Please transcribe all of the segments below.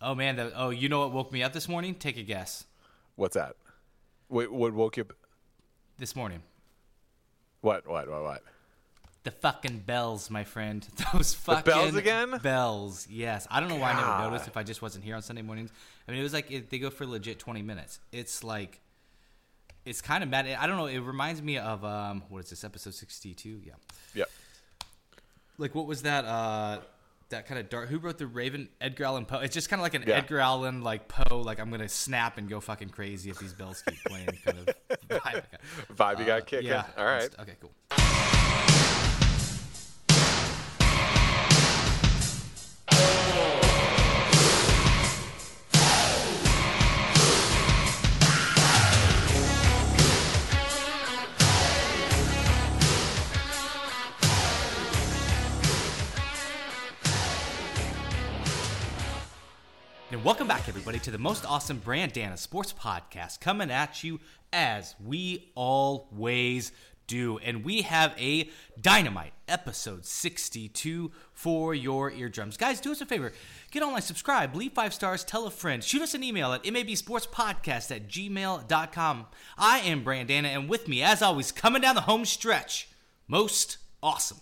Oh man, the, oh you know what woke me up this morning? Take a guess. What's that? Wait, what woke you? up? This morning. What? What? What? What? The fucking bells, my friend. Those fucking bells again? Bells. Yes. I don't know why I never noticed if I just wasn't here on Sunday mornings. I mean, it was like it, they go for legit 20 minutes. It's like it's kind of mad. I don't know. It reminds me of um, what is this episode 62? Yeah. Yeah. Like what was that? Uh, that kind of dark. Who wrote the Raven? Edgar Allan Poe. It's just kind of like an Yeah. Edgar Allan like Poe. Like I'm gonna snap and go fucking crazy if these bells keep playing. Kind of vibe. Vibe you got Uh, kicking. Yeah. All right. Okay. Cool. Everybody, to the most awesome Brandana Sports Podcast coming at you as we always do. And we have a dynamite episode 62 for your eardrums. Guys, do us a favor get online, subscribe, leave five stars, tell a friend, shoot us an email at mabsportspodcast at gmail.com. I am Brandana, and with me, as always, coming down the home stretch, most awesome.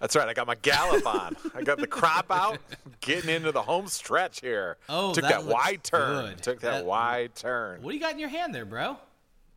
That's right. I got my gallop on. I got the crop out. Getting into the home stretch here. Oh, took that that, wide turn. good. Took that, That- wide turn. What do you got in your hand there, bro?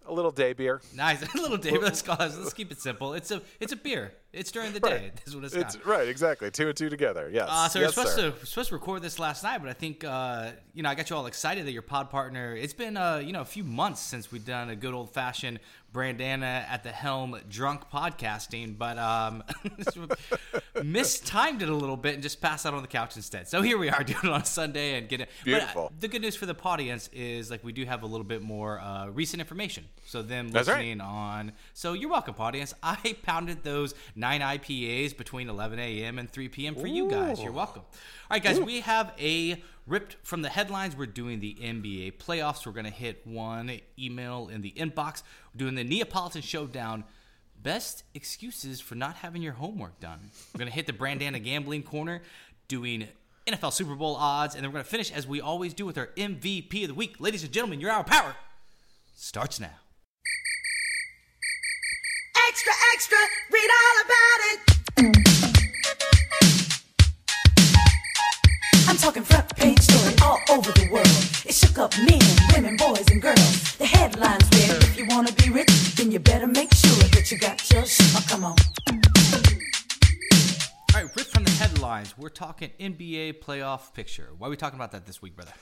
A little day beer. Nice, a little David. Let's call it, let's keep it simple. It's a it's a beer. It's during the day. Right. This is what it's, It's got. right, exactly. Two and two together. Yes. Uh, so yes, we're supposed sir. to we're supposed to record this last night, but I think uh, you know I got you all excited that your pod partner. It's been uh, you know a few months since we've done a good old fashioned Brandana at the helm drunk podcasting, but um, mistimed it a little bit and just passed out on the couch instead. So here we are doing it on Sunday and getting But, uh, Beautiful. the good news for the audience is like we do have a little bit more uh, recent information. So them That's right. listening on. So you're welcome, audience. I pounded those nine IPAs between 11 a.m. and 3 p.m. for you guys. You're welcome. All right, guys, we have a ripped from the headlines. We're doing the NBA playoffs. We're going to hit one email in the inbox. We're doing the Neapolitan Showdown. Best excuses for not having your homework done. We're going to hit the Brandana Gambling Corner, doing NFL Super Bowl odds, and then we're going to finish as we always do with our MVP of the week. Ladies and gentlemen, your hour power starts now. Extra, extra, read all about it. I'm talking front page story all over the world. It shook up men, women, boys, and girls. The headlines read, if you wanna be rich, then you better make sure that you got your shit. Oh, come on. All right, ripped from the headlines, we're talking NBA playoff picture. Why are we talking about that this week, brother?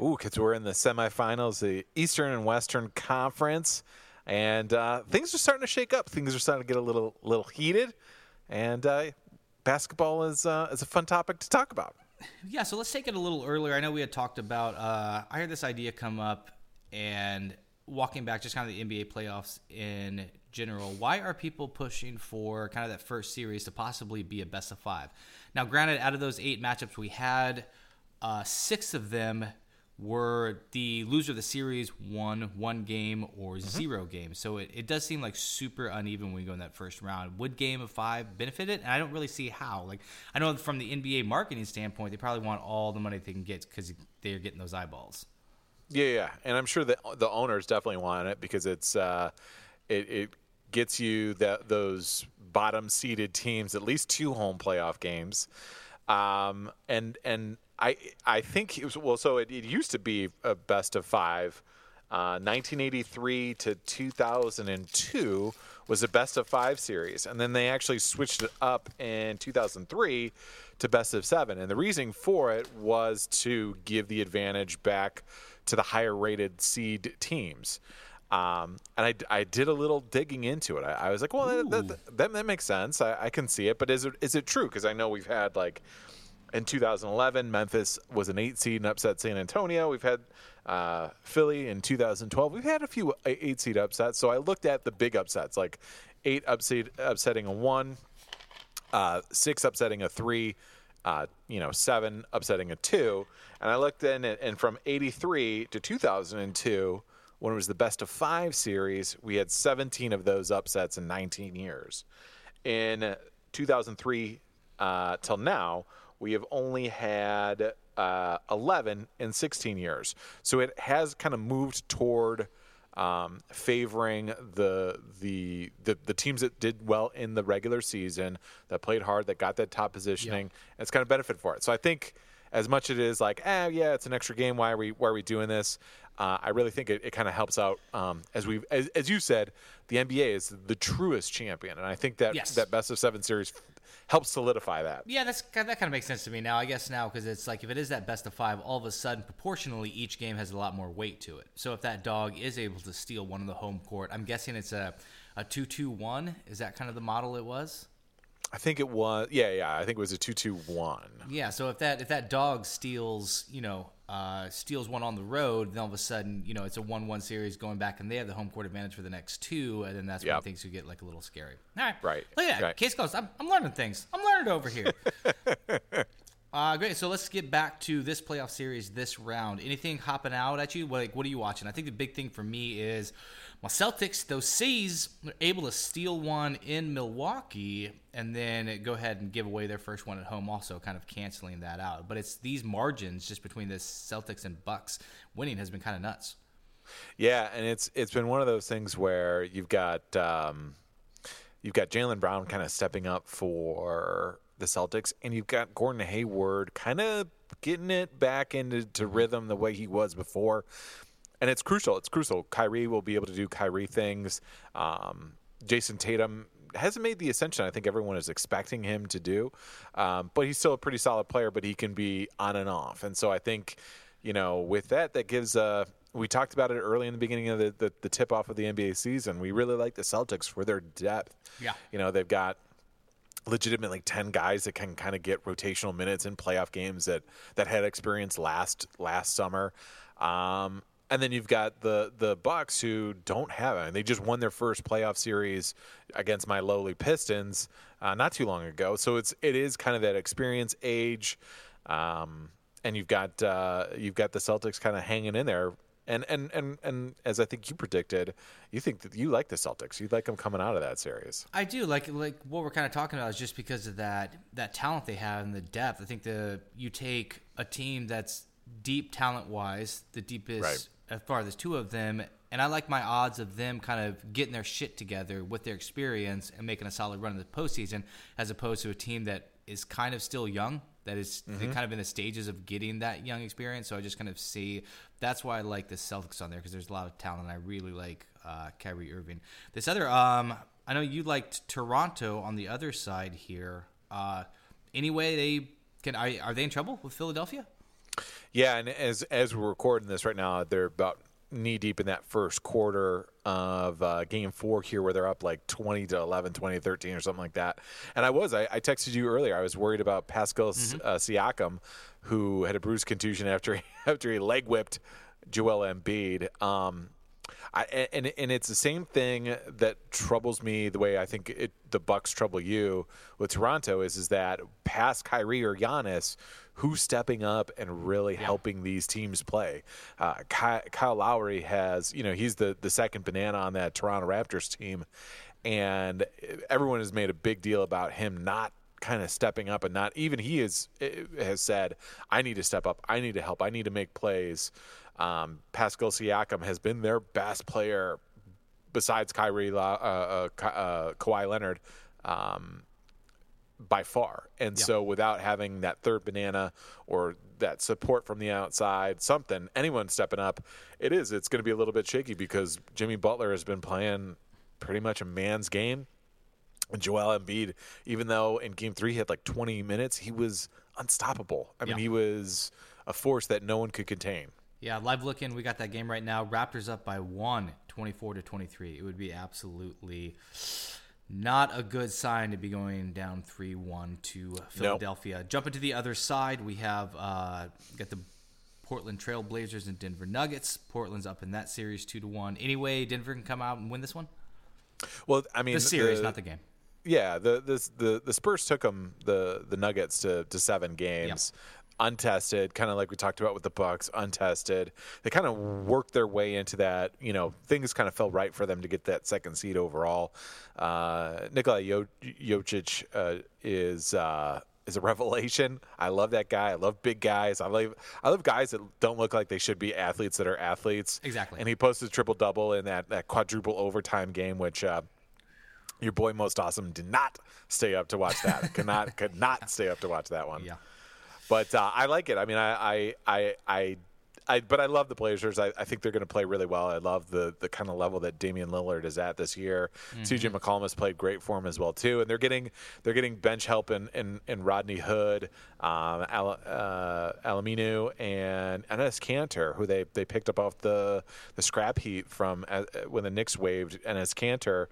Ooh, because we're in the semifinals, the Eastern and Western Conference, and uh, things are starting to shake up. Things are starting to get a little little heated, and uh, basketball is uh, is a fun topic to talk about. Yeah, so let's take it a little earlier. I know we had talked about. Uh, I heard this idea come up, and walking back, just kind of the NBA playoffs in general. Why are people pushing for kind of that first series to possibly be a best of five? Now, granted, out of those eight matchups we had, uh, six of them were the loser of the series won one game or zero games. So it, it does seem like super uneven when we go in that first round. Would game of five benefit it? And I don't really see how. Like I know from the NBA marketing standpoint, they probably want all the money they can get because they're getting those eyeballs. Yeah, yeah, and I'm sure that the owners definitely want it because it's uh, it, it gets you that those bottom seeded teams at least two home playoff games, um, and and I I think it was well. So it, it used to be a best of five. Uh, 1983 to 2002 was a best of five series, and then they actually switched it up in 2003 to best of seven. And the reason for it was to give the advantage back to the higher rated seed teams. Um, and I, I did a little digging into it. I, I was like, well, that, that, that, that makes sense. I, I can see it. But is it is it true? Because I know we've had like in 2011, Memphis was an eight seed and upset San Antonio. We've had uh, Philly in 2012. We've had a few eight seed upsets. So I looked at the big upsets, like eight upset upsetting a one, uh, six upsetting a three, uh, you know, seven upsetting a two. And I looked in, and from 83 to 2002, when it was the best of five series, we had 17 of those upsets in 19 years. In 2003 uh, till now, we have only had uh, 11 in 16 years. So it has kind of moved toward um, favoring the, the the the teams that did well in the regular season, that played hard, that got that top positioning. And it's kind of benefit for it. So I think as much as it is like, ah, yeah, it's an extra game. Why are we why are we doing this? Uh, I really think it, it kind of helps out. Um, as we as, as you said, the NBA is the truest champion, and I think that Yes. that best of seven series helps solidify that. Yeah, that's that kind of makes sense to me now. I guess now because it's like if it is that best of five, all of a sudden proportionally each game has a lot more weight to it. So if that dog is able to steal one of the home court, I'm guessing it's a a two two one. Is that kind of the model it was? I think it was yeah yeah I think it was a two two one. Yeah. So if that if that dog steals, you know, uh, steals one on the road, then all of a sudden, you know, it's a one one series going back, and they have the home court advantage for the next two, and then that's when things could get like a little scary. All right. Right, Look at that. right. Case closed. I'm, I'm learning things. I'm learning over here. Uh, great. So let's get back to this playoff series this round. Anything hopping out at you? Like, what are you watching? I think the big thing for me is my Celtics. Those C's are able to steal one in Milwaukee and then go ahead and give away their first one at home, also kind of canceling that out. But it's these margins just between the Celtics and Bucks winning has been kind of nuts. Yeah, and it's it's been one of those things where you've got um, you've got Jaylen Brown kind of stepping up for the Celtics, and you've got Gordon Hayward kind of getting it back into to rhythm the way he was before. And it's crucial. It's crucial. Kyrie will be able to do Kyrie things. Um, Jayson Tatum hasn't made the ascension I think everyone is expecting him to do, um, but he's still a pretty solid player. But he can be on and off, and so I think you know with that that gives. Uh, we talked about it early in the beginning of the, the, the tip off of the NBA season. We really like the Celtics for their depth. Yeah. You know, they've got legitimately 10 guys that can kind of get rotational minutes in playoff games that that had experience last last summer um and then you've got the the bucks who don't have it they just won their first playoff series against my lowly pistons uh, not too long ago so it's it is kind of that experience age um and you've got uh you've got the celtics kind of hanging in there and, and, and, and as I think you predicted, you think that you like the Celtics. You like them coming out of that series. I do like like what we're kind of talking about is just because of that that talent they have and the depth. I think the you take a team that's deep talent wise, the deepest Right. As far as there's two of them, and I like my odds of them kind of getting their shit together with their experience and making a solid run in the postseason, as opposed to a team that is kind of still young. That is Mm-hmm. kind of in the stages of getting that young experience. So I just kind of see that's why I like the Celtics on there because there's a lot of talent. I really like uh, Kyrie Irving. This other, um, I know you liked Toronto on the other side here. Uh, anyway, they can. Are, are they in trouble with Philadelphia? Yeah, and as as we're recording this right now, they're about knee deep in that first quarter of uh, game four here where they're up like 20 to 11 20 to 13 or something like that. And i was i, I texted you earlier i was worried about pascal uh, siakam who had a bruised contusion after he, after he leg whipped joel embiid. Um, I, and and it's the same thing that troubles me the way I think it, the Bucks trouble you with Toronto is is that past Kyrie or Giannis, who's stepping up and really helping these teams play? Uh, Ky, Kyle Lowry has you know he's the the second banana on that Toronto Raptors team, and everyone has made a big deal about him not kind of stepping up and not even he is has said I need to step up. I need to help. I need to make plays um, Pascal Siakam has been their best player besides Kyrie, La- uh, uh, uh, Kawhi Leonard, um, by far. And so, without having that third banana or that support from the outside, something, anyone stepping up, it is. It's going to be a little bit shaky because Jimmy Butler has been playing pretty much a man's game. And Joel Embiid, even though in Game Three he had like 20 minutes, he was unstoppable. I mean, Yeah. he was a force that no one could contain. Yeah, live looking. We got that game right now. Raptors up by one, 24 to 23. It would be absolutely not a good sign to be going down 3 1 to Philadelphia. Jumping to the other side, we have uh, got the Portland Trailblazers and Denver Nuggets. Portland's up in that series 2 to 1. Anyway, Denver can come out and win this one. Well, I mean, The series, not the game. Yeah, the the the, the Spurs took them the the Nuggets to, to seven games, untested, kind of like we talked about with the Bucks, untested. They kind of worked their way into that. You know, things kind of fell right for them to get that second seed overall. Uh, Nikola Jo- Jokic uh, is uh, is a revelation. I love that guy. I love big guys. I love I love guys that don't look like they should be athletes that are athletes. Exactly. And he posted a triple double in that that quadruple overtime game, which. Uh, your boy most awesome did not stay up to watch that. could not could not stay up to watch that one. Yeah. But uh, I like it. I mean, I I I. I but I love the Blazers. I, I think they're going to play really well. I love the the kind of level that Damian Lillard is at this year. CJ McCollum has played great for him as well too, and they're getting they're getting bench help in in, in Rodney Hood, um, Al, uh, Alaminu, and Enes Kanter, who they, they picked up off the the scrap heap from uh, when the Knicks waived Enes Kanter.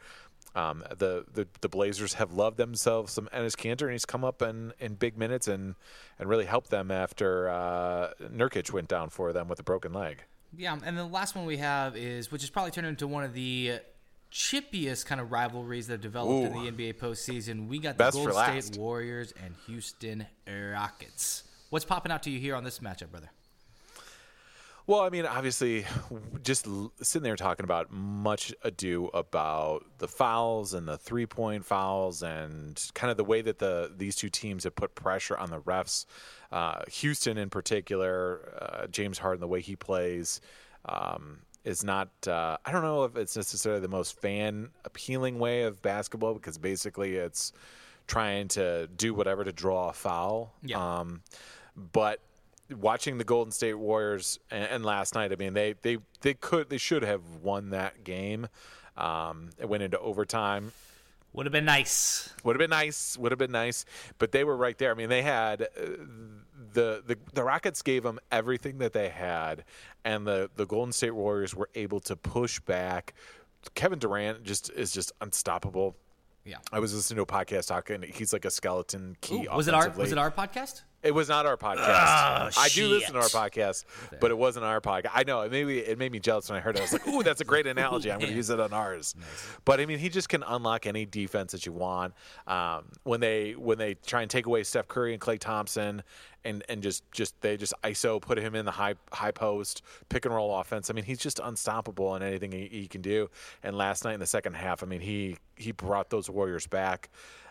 Um, the, the the Blazers have loved themselves some Enes Kanter, and he's come up in, in big minutes and, and really helped them after uh, Nurkic went down for them with a broken leg. Yeah, and the last one we have is, which has probably turned into one of the chippiest kind of rivalries that have developed in the NBA postseason. We got the Best Golden. State Warriors and Houston Rockets. What's popping out to you here on this matchup, brother? Well, I mean, obviously, just sitting there talking about much ado about the fouls and the three point fouls and kind of the way that the these two teams have put pressure on the refs. Uh, Houston, in particular, uh, James Harden, the way he plays. Um, is not uh, I don't know if it's necessarily the most fan appealing way of basketball because basically it's trying to do whatever to draw a foul. Yeah. Um, but watching the Golden State Warriors and, and last night, I mean, they, they, they could, they should have won that game. Um, it went into overtime. Would have been nice. Would have been nice. Would have been nice. But they were right there. I mean, they had uh, the the the Rockets gave them everything that they had, and the the Golden State Warriors were able to push back. Kevin Durant just is just unstoppable. Yeah. I was listening to a podcast talking. He's like a skeleton key. Ooh, was it our was it our podcast? It was not our podcast. I do listen to our podcast, but it wasn't our podcast. I know it made me it made me jealous when I heard it. I was like, "Ooh, that's a great analogy. I'm going to use it on ours." But I mean, he just can unlock any defense that you want. Um, when they when they try and take away Steph Curry and Klay Thompson, and and just just they just ISO put him in the high high post pick and roll offense. I mean, he's just unstoppable in anything he, he can do. And last night in the second half, I mean, he he brought those Warriors back.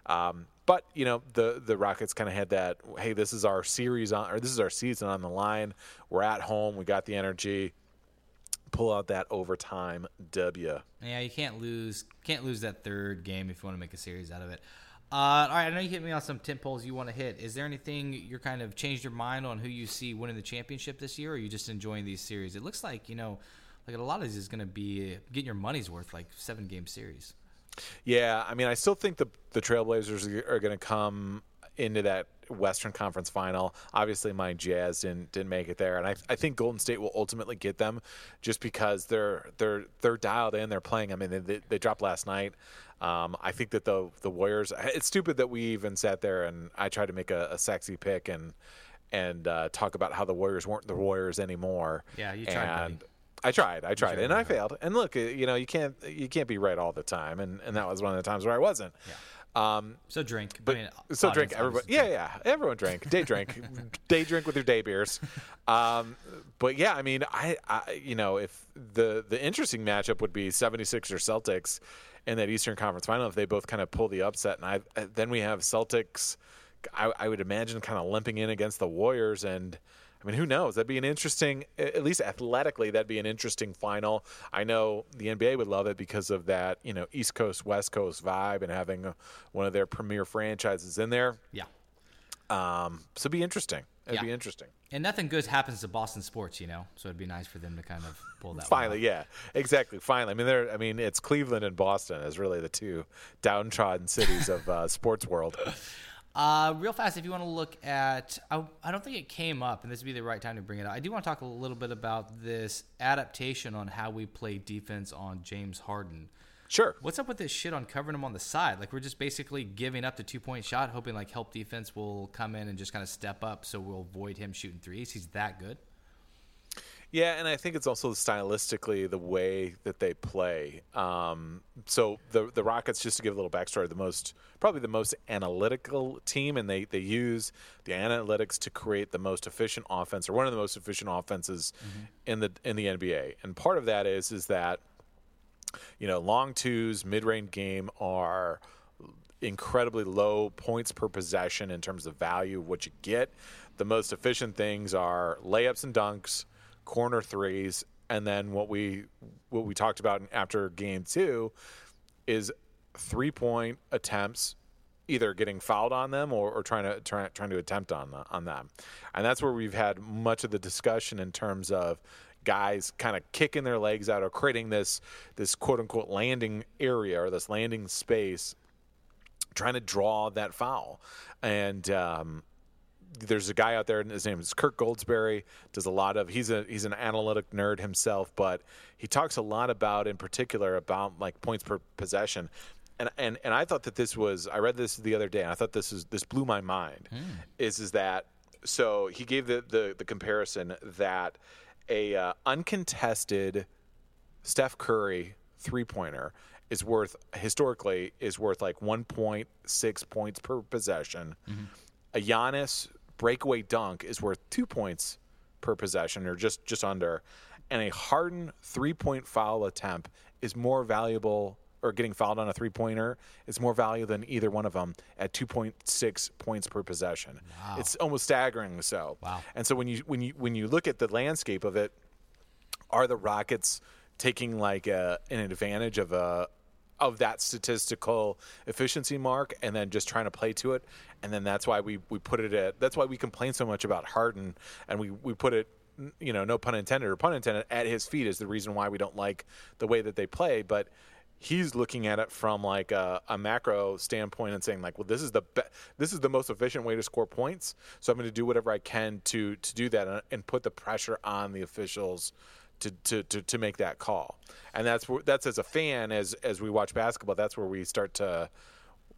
Um, but you know the the Rockets kind of had that. Hey, this is our series on, or this is our season on the line. We're at home. We got the energy. Pull out that overtime W. Yeah, you can't lose can't lose that third game if you want to make a series out of it. Uh, all right, I know you hit me on some tent poles you want to hit. Is there anything you're kind of changed your mind on who you see winning the championship this year, or are you just enjoying these series? It looks like you know, like a lot of these is going to be getting your money's worth, like seven game series. Yeah, I mean, I still think the the Trailblazers are, going to come into that Western Conference Final. Obviously, my Jazz didn't didn't make it there, and I I think Golden State will ultimately get them, just because they're they're they're dialed in. They're playing. I mean, they, they, dropped last night. Um, I think that the the Warriors. It's stupid that we even sat there and I tried to make a, a sexy pick and and uh, talk about how the Warriors weren't the Warriors anymore. Yeah, you tried, buddy. I tried, I tried, and I failed. And look, uh, you know, you can't you can't be right all the time, and and that was one of the times where I wasn't. Um, So drink, but I mean, so drink everybody. Yeah, drink. yeah. Everyone drink. Day drink. day drink with your day beers. Um, but yeah, I mean, I, I, you know, if the the interesting matchup would be 76 or Celtics in that Eastern Conference Final if they both kind of pull the upset, and I then we have Celtics. I, I would imagine kind of limping in against the Warriors and. I mean, who knows? That'd be an interesting, at least athletically, that'd be an interesting final. I know the NBA would love it because of that, you know, East Coast West Coast vibe and having uh, one of their premier franchises in there. Yeah. Um, so it'd be interesting. It'd Yeah. be interesting. And nothing good happens to Boston sports, you know. So it'd be nice for them to kind of pull that. Finally, yeah, exactly. Finally, I mean, they're. I mean, it's Cleveland and Boston is really the two downtrodden cities of uh, sports world. Uh, real fast, if you want to look at, I, I don't think it came up, and this would be the right time to bring it up. I do want to talk a little bit about this adaptation on how we play defense on James Harden. Sure. What's up with this shit on covering him on the side? Like we're just basically giving up the two point shot, hoping like help defense will come in and just kind of step up, so we'll avoid him shooting threes. He's that good. Yeah, and I think it's also stylistically the way that they play. Um, so the the Rockets, just to give a little backstory, the most probably the most analytical team, and they they use the analytics to create the most efficient offense, or one of the most efficient offenses in the in the NBA. And part of that is is that you know long twos, mid range game are incredibly low points per possession in terms of value of what you get. The most efficient things are layups and dunks, corner threes, and then what we what we talked about after game two is three point attempts either getting fouled on them or, or trying to try, trying to attempt on on them, and that's where we've had much of the discussion in terms of guys kind of kicking their legs out or creating this this quote unquote landing area or this landing space, trying to draw that foul, and um, there's a guy out there, and his name is Kirk Goldsberry. Does a lot of he's a he's an analytic nerd himself, but he talks a lot about, in particular, about like points per possession. And, and and I thought that this was I read this the other day and I thought this is this blew my mind Hmm. is is that so he gave the the, the comparison that a uh, uncontested Steph Curry three pointer is worth historically is worth like 1.6 points per possession. A Giannis breakaway dunk is worth two points per possession, or just just under. And a Harden three point foul attempt is more valuable, or getting fouled on a three pointer is more valuable than either one of them at 2.6 points per possession. It's almost staggering. So, Wow. and so when you when you when you look at the landscape of it, are the Rockets taking like a, an advantage of a of that statistical efficiency mark and then just trying to play to it. And then that's why we, we put it at that's why we complain so much about Harden. And we, we put it you know no pun intended or pun intended at his feet is the reason why we don't like the way that they play. But he's looking at it from like a, a macro standpoint and saying like well this is the be- this is the most efficient way to score points. So i'm going to do whatever i can to to do that and, and put the pressure on the officials to, to, to, to make that call and that's where that's as a fan as as we watch basketball that's where we start to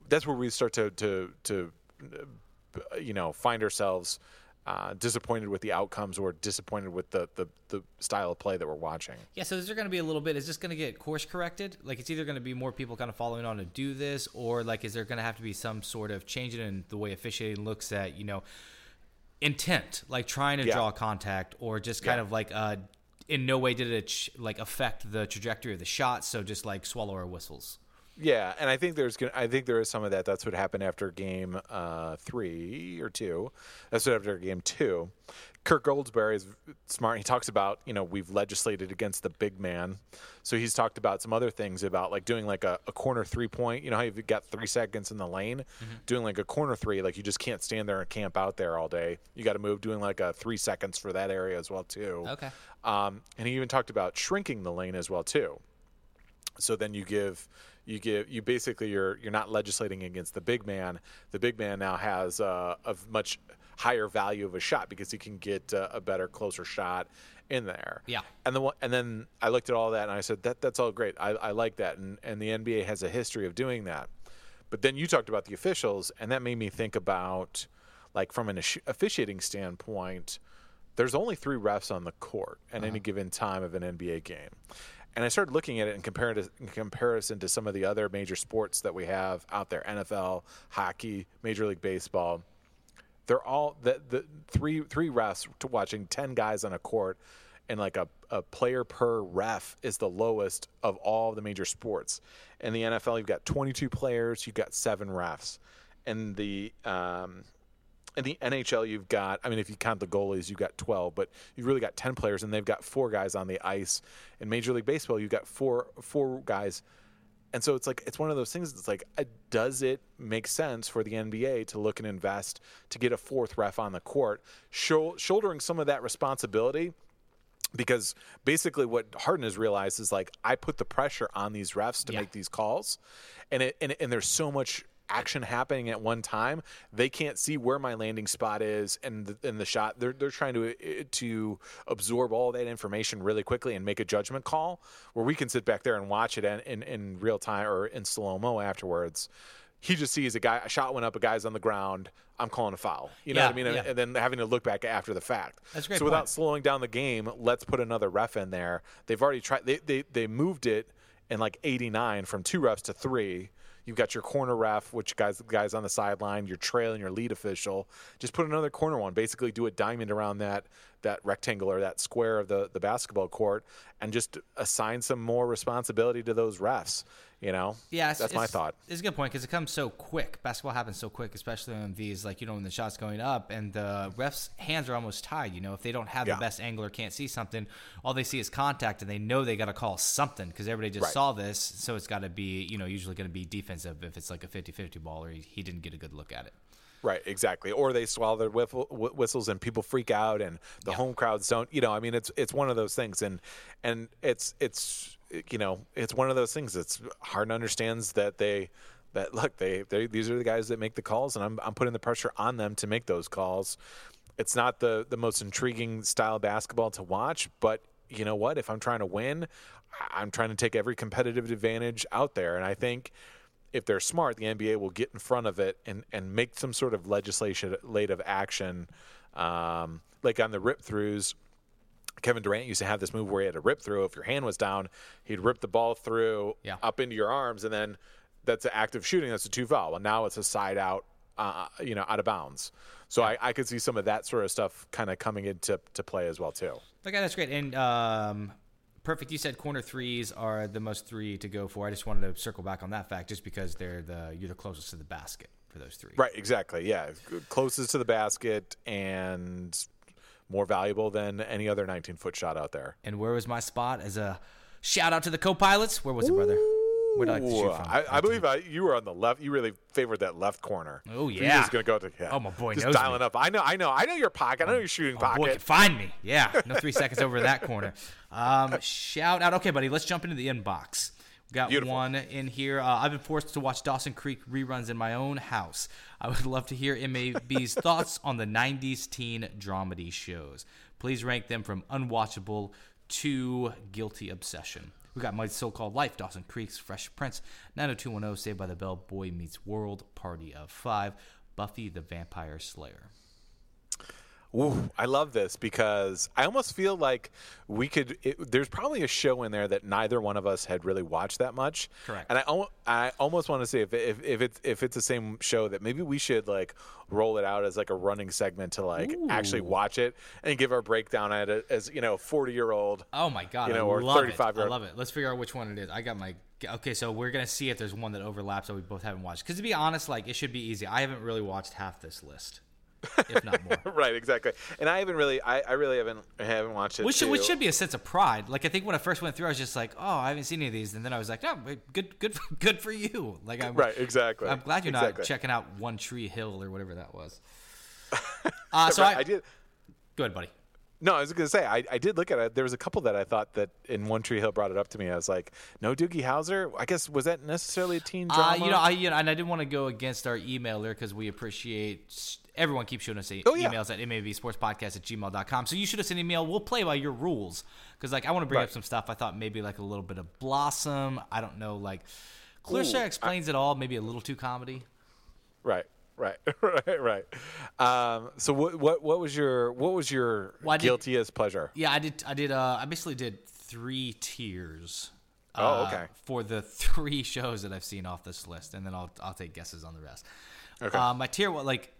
that's where we start to to to uh, you know find ourselves uh, disappointed with the outcomes or disappointed with the, the, the style of play that we're watching. Yeah, so is there going to be a little bit? Is this going to get course corrected? Like, it's either going to be more people kind of following on to do this, or like, is there going to have to be some sort of change in the way officiating looks at, you know, intent, like trying to Yeah. draw contact, or just kind Yeah. of like, uh, in no way did it like affect the trajectory of the shot, so just like swallow our whistles. Yeah, and I think there's gonna, I think there is some of that. That's what happened after game uh, three or two. That's what after game two. Kirk Goldsberry is smart. He talks about you know we've legislated against the big man, so he's talked about some other things about like doing like a, a corner three point. You know how you've got three seconds in the lane, doing like a corner three. Like you just can't stand there and camp out there all day. You got to move. Doing like a three seconds for that area as well too. Okay. Um, and he even talked about shrinking the lane as well too so then you give you give you basically you're you're not legislating against the big man. The big man now has uh, a much higher value of a shot because he can get uh, a better closer shot in there. Yeah. and then and then I looked at all that and I said that that's all great. I, I like that. And and the NBA has a history of doing that. But then you talked about the officials and that made me think about like from an officiating standpoint there's only three refs on the court at any given time of an NBA game. And I started looking at it in, compar- in comparison to some of the other major sports that we have out there NFL, hockey, Major League Baseball. They're all the, the three three refs to watching 10 guys on a court and like a, a player per ref is the lowest of all the major sports. In the NFL, you've got 22 players, you've got seven refs. In the um, in the NHL, you've got, I mean, if you count the goalies, you've got 12, but you've really got 10 players, and they've got four guys on the ice. In Major League Baseball, you've got four four guys. And so it's like, it's one of those things that's like, uh, does it make sense for the NBA to look and invest to get a fourth ref on the court, shou- shouldering some of that responsibility? because basically what Harden has realized is like I put the pressure on these refs to Yeah. make these calls, and it and, and there's so much action happening at one time they can't see where my landing spot is and the, and the shot they're they're trying to uh, to absorb all that information really quickly and make a judgment call where we can sit back there and watch it in in, in real time or in slow mo afterwards. He just sees a guy, a shot went up, a guy's on the ground. I'm calling a foul. You know Yeah, what I mean? And- yeah. And then having to look back after the fact. That's a great So without slowing down the game, let's put another ref in there. They've already tried. They they they moved it in like '89 from two refs to three. You've got your corner ref, which guys guys on the sideline, your trail and your lead official. Just put another corner one. Basically, do a diamond around that that rectangle or that square of the the basketball court, and just assign some more responsibility to those refs. You know, Yeah, that's my thought. It's a good point because it comes so quick. Basketball happens so quick, especially on these, like you know, when the shot's going up and the refs' hands are almost tied. You know, if they don't have Yeah. the best angle or can't see something, all they see is contact, and they know they got to call something because everybody just Right. saw this. So it's got to be, you know, usually going to be defensive if it's like a 50-50 ball or he, he didn't get a good look at it. Right, exactly. Or they swallow their whistles and people freak out, and the home crowds don't. You know, I mean, it's it's one of those things, and and it's it's you know, it's one of those things. It's Harden understands that they that look they they these are the guys that make the calls, and I'm I'm putting the pressure on them to make those calls. It's not the the most intriguing style of basketball to watch, but you know what? If I'm trying to win, I'm trying to take every competitive advantage out there, and I think if they're smart, the NBA will get in front of it and, and make some sort of legislative action, um, like on the rip throughs. Kevin Durant used to have this move where he had a rip through. If your hand was down, he'd rip the ball through Yeah. up into your arms, and then that's an active shooting. That's a two foul. Well, now it's a side out, uh, you know, out of bounds. So I, I could see some of that sort of stuff kind of coming into to play as well too. Okay, that's great. And um, perfect. You said corner threes are the most three to go for. I just wanted to circle back on that fact, just because they're the you're the closest to the basket for those three. Right, exactly. Yeah, closest to the basket and more valuable than any other 19 foot shot out there. And where was my spot as a shout out to the co-pilots? Where was it, brother? Where'd I like to shoot from? I, I believe I, you were on the left. You really favored that left corner. Oh, You're yeah. just gonna go to yeah. Oh, my boy just knows dialing me. up. I know, I know, I know your pocket. I know your shooting Oh, boy pocket. can find me. Yeah, no three seconds over that corner. Um, shout out. Okay, buddy, let's jump into the inbox. Got Beautiful. one in here. Uh, I've been forced to watch Dawson Creek reruns in my own house. I would love to hear MAB's thoughts on the 90s teen dramedy shows. Please rank them from unwatchable to guilty obsession. We got My So-Called Life, Dawson Creek's Fresh Prince, 90210, Saved by the Bell, Boy Meets World, Party of Five, Buffy the Vampire Slayer. Ooh, I love this because I almost feel like we could. It, there's probably a show in there that neither one of us had really watched that much. Correct. And I, I almost want to say if, if if it's if it's the same show that maybe we should like roll it out as like a running segment to like actually watch it and give our breakdown at it as you know 40 year old. Oh my god, You know, I or love 35 it. I year old. I love it. Let's figure out which one it is. I got my okay, so we're gonna see if there's one that overlaps that we both haven't watched. Because to be honest, like it should be easy. I haven't really watched half this list, if not more. right, exactly. And I haven't really, I, I really haven't, I haven't watched it. Which should, which should be a sense of pride. Like I think when I first went through, I was just like, "Oh, I haven't seen any of these," and then I was like, "No, good, good, for, good for you." Like I'm Right, exactly. I'm glad you're not checking out One Tree Hill or whatever that was. Uh, so Right, I, I did. go ahead, buddy. No, I was going to say I, I did look at it. There was a couple that I thought that in One Tree Hill brought it up to me. I was like, no Doogie Howser. I guess was that necessarily a teen Uh, drama? you know, I, you know, and I didn't want to go against our emailer because we appreciate everyone keeps shooting us Oh, yeah. emails at mavsportspodcast at gmail.com. So you shoot us an email. We'll play by your rules because, like, I want to bring up some stuff. I thought maybe like a little bit of Blossom. I don't know, like Clarissa explains it all. Maybe a little too comedy. right, right, right, right. Um, so what what what was your what was your Well, did- guiltiest pleasure? Yeah, I did. I did. Uh, I basically did three tiers. Oh, uh, okay. For the three shows that I've seen off this list, and then I'll I'll take guesses on the rest. Okay. Uh, my tier, wa- like,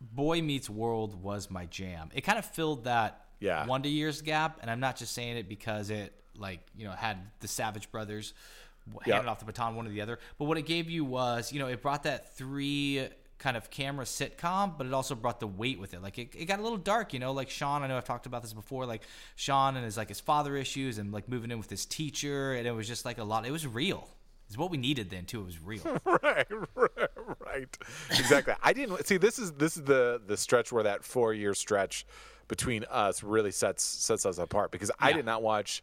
Boy Meets World was my jam. It kind of filled that Yeah. Wonder Years gap, and I'm not just saying it because it like you know had the Savage Brothers handed off the baton one to the other, but what it gave you was you know it brought that three kind of camera sitcom, but it also brought the weight with it. Like it, it got a little dark, you know. Like Sean, I know I've talked about this before. Like Sean and his like his father issues, and like moving in with his teacher, and it was just like a lot. It was real. It's what we needed then too. It was real. right, right, right. Exactly. I didn't see. This is this is the the stretch where that four year stretch between us really sets sets us apart because I did not watch.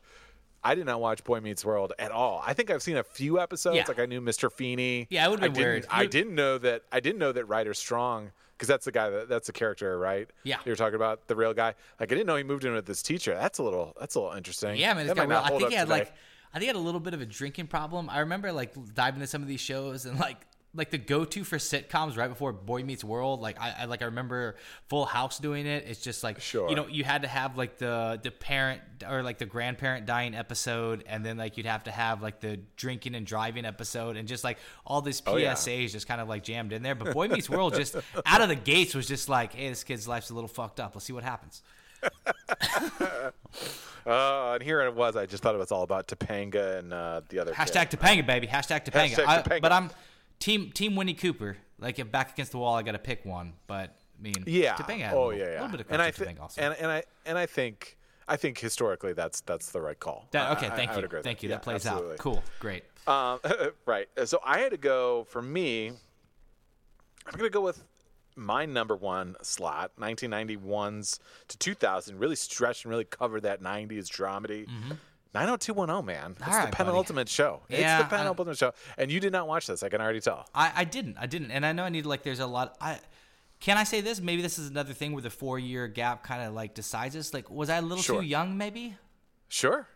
I did not watch Boy Meets World at all. I think I've seen a few episodes. Yeah. Like I knew Mr. Feeney. Yeah, it would've I been didn't- weird. I didn't know that. I didn't know that Ryder Strong because that's the guy that that's the character, right? Yeah. you were talking about the real guy. Like I didn't know he moved in with this teacher. That's a little. That's a little interesting. Yeah, man, this guy. might I think he had today. like, I think he had a little bit of a drinking problem. I remember like diving into some of these shows and like, like the go-to for sitcoms right before Boy Meets World. Like I, I like I remember Full House doing it. It's just like, Sure. you know, you had to have like the the parent or like the grandparent dying episode, and then like you'd have to have like the drinking and driving episode, and just like all these Oh, yeah. PSAs just kind of like jammed in there. But Boy Meets World just out of the gates was just like, hey, this kid's life's a little fucked up. Let's see what happens. Uh, and here it was. I just thought it was all about Topanga and uh, the other. Hashtag kid. Topanga, baby. Hashtag Topanga. Hashtag I- Topanga. but I'm team Team Winnie Cooper. Like if back against the wall, I got to pick one. But I mean, Yeah. Topanga. Had a oh little, yeah, yeah. little bit of and I think, also. and and I and I think I think historically that's that's the right call. That- okay, I- I- thank I you, thank you. Yeah, that plays absolutely. out. Cool, great. Um, right. So I had to go for me. I'm going to go with my number one slot, 1991s to 2000. Really stretched and really covered that 90s dramedy. 90210, man. It's right, the buddy. penultimate show. Yeah, it's the I- penultimate show. And you did not watch this. I can already tell. I, I didn't. I didn't. And I know I need like there's a lot I can I say this? Maybe this is another thing where the four year gap kind of like decides this. Like, was I a little Sure. too young? Maybe. Sure.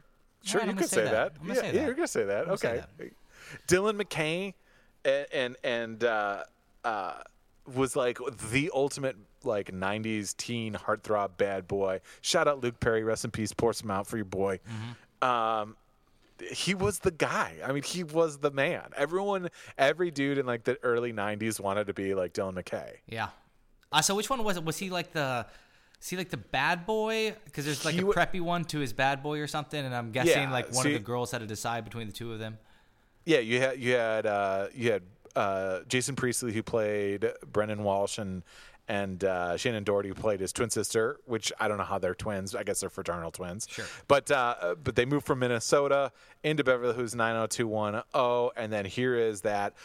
Sure, right, you I'm could say say that. that. I'm yeah, say yeah, you're going to say that. gonna say okay. Dylan McKay and and, and uh, uh, was like the ultimate like 90s teen heartthrob bad boy. Shout out Luke Perry, rest in peace. Pour some out for your boy. Mm-hmm. Um, he was the guy. I mean, he was the man. Everyone, every dude in like the early 90s wanted to be like Dylan McKay. Yeah. Uh, so which one was it? Was he like the? Is he like the bad boy? Because there's like He a preppy one to his bad boy or something, and I'm guessing Yeah, like one see- of the girls had to decide between the two of them. Yeah, you had you had uh, you had uh, Jason Priestley who played Brandon Walsh and and uh, Shannen Doherty played his twin sister, which I don't know how they're twins. I guess they're fraternal twins. Sure. But uh, but they moved from Minnesota into Beverly Hills 90210, and then here is that.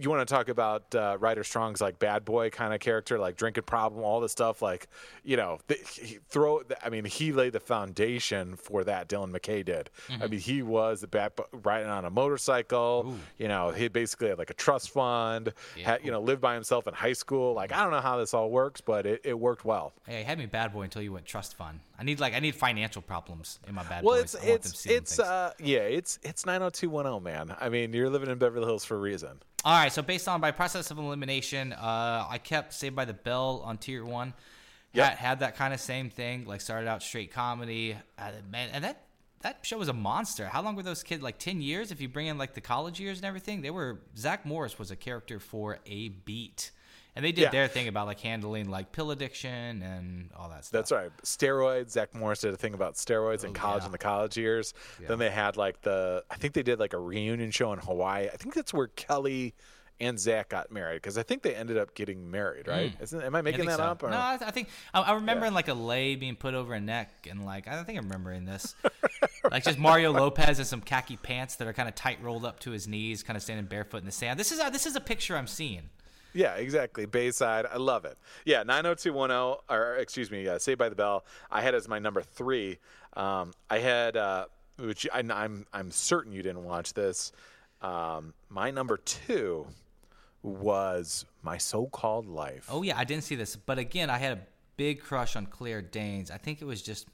You want to talk about uh, Ryder Strong's like bad boy kind of character, like drinking problem, all this stuff. Like, you know, th- he throw. I mean, he laid the foundation for that. Dylan McKay did. I mean, he was the bad riding on a motorcycle. You know, he basically had like a trust fund. had, you know, lived by himself in high school. Like, I don't know how this all works, but it, it worked well. Hey, you had me bad boy until you went trust fund. I need like I need financial problems in my bad Well, boys. it's want it's stealing it's things. uh yeah, it's it's 90210, man. I mean, you're living in Beverly Hills for a reason. All right, so based on by process of elimination, uh, I kept Saved by the Bell on tier one. Yep. Had, had that kind of same thing. Like started out straight comedy, uh, man, and that that show was a monster. How long were those kids? Like ten years? If you bring in like the college years and everything, they were. Zach Morris was a character for a beat, and they did Yeah. their thing about like handling like pill addiction and all that stuff. That's right. Steroids. Zach Morris did a thing about steroids in college Oh, yeah. in the college years. Then they had like the I think they did like a reunion show in Hawaii. I think that's where Kelly and Zach got married because I think they ended up getting married. Right? Isn't, am I Hmm. I making that so. up? Or? No, I, I think I, I remember Yeah. in like a lay being put over a neck, and like I don't think I'm remembering this, like just Mario Lopez in some khaki pants that are kind of tight rolled up to his knees, kind of standing barefoot in the sand. This is a, this is a picture I'm seeing. Yeah, exactly. Bayside. I love it. Yeah, 90210, or excuse me, uh, Saved by the Bell. I had as my number three. Um, I had, uh, which I, I'm, I'm certain you didn't watch this. Um, my number two was My So Called Life. Oh yeah, I didn't see this, but again, I had a big crush on Claire Danes. I think it was just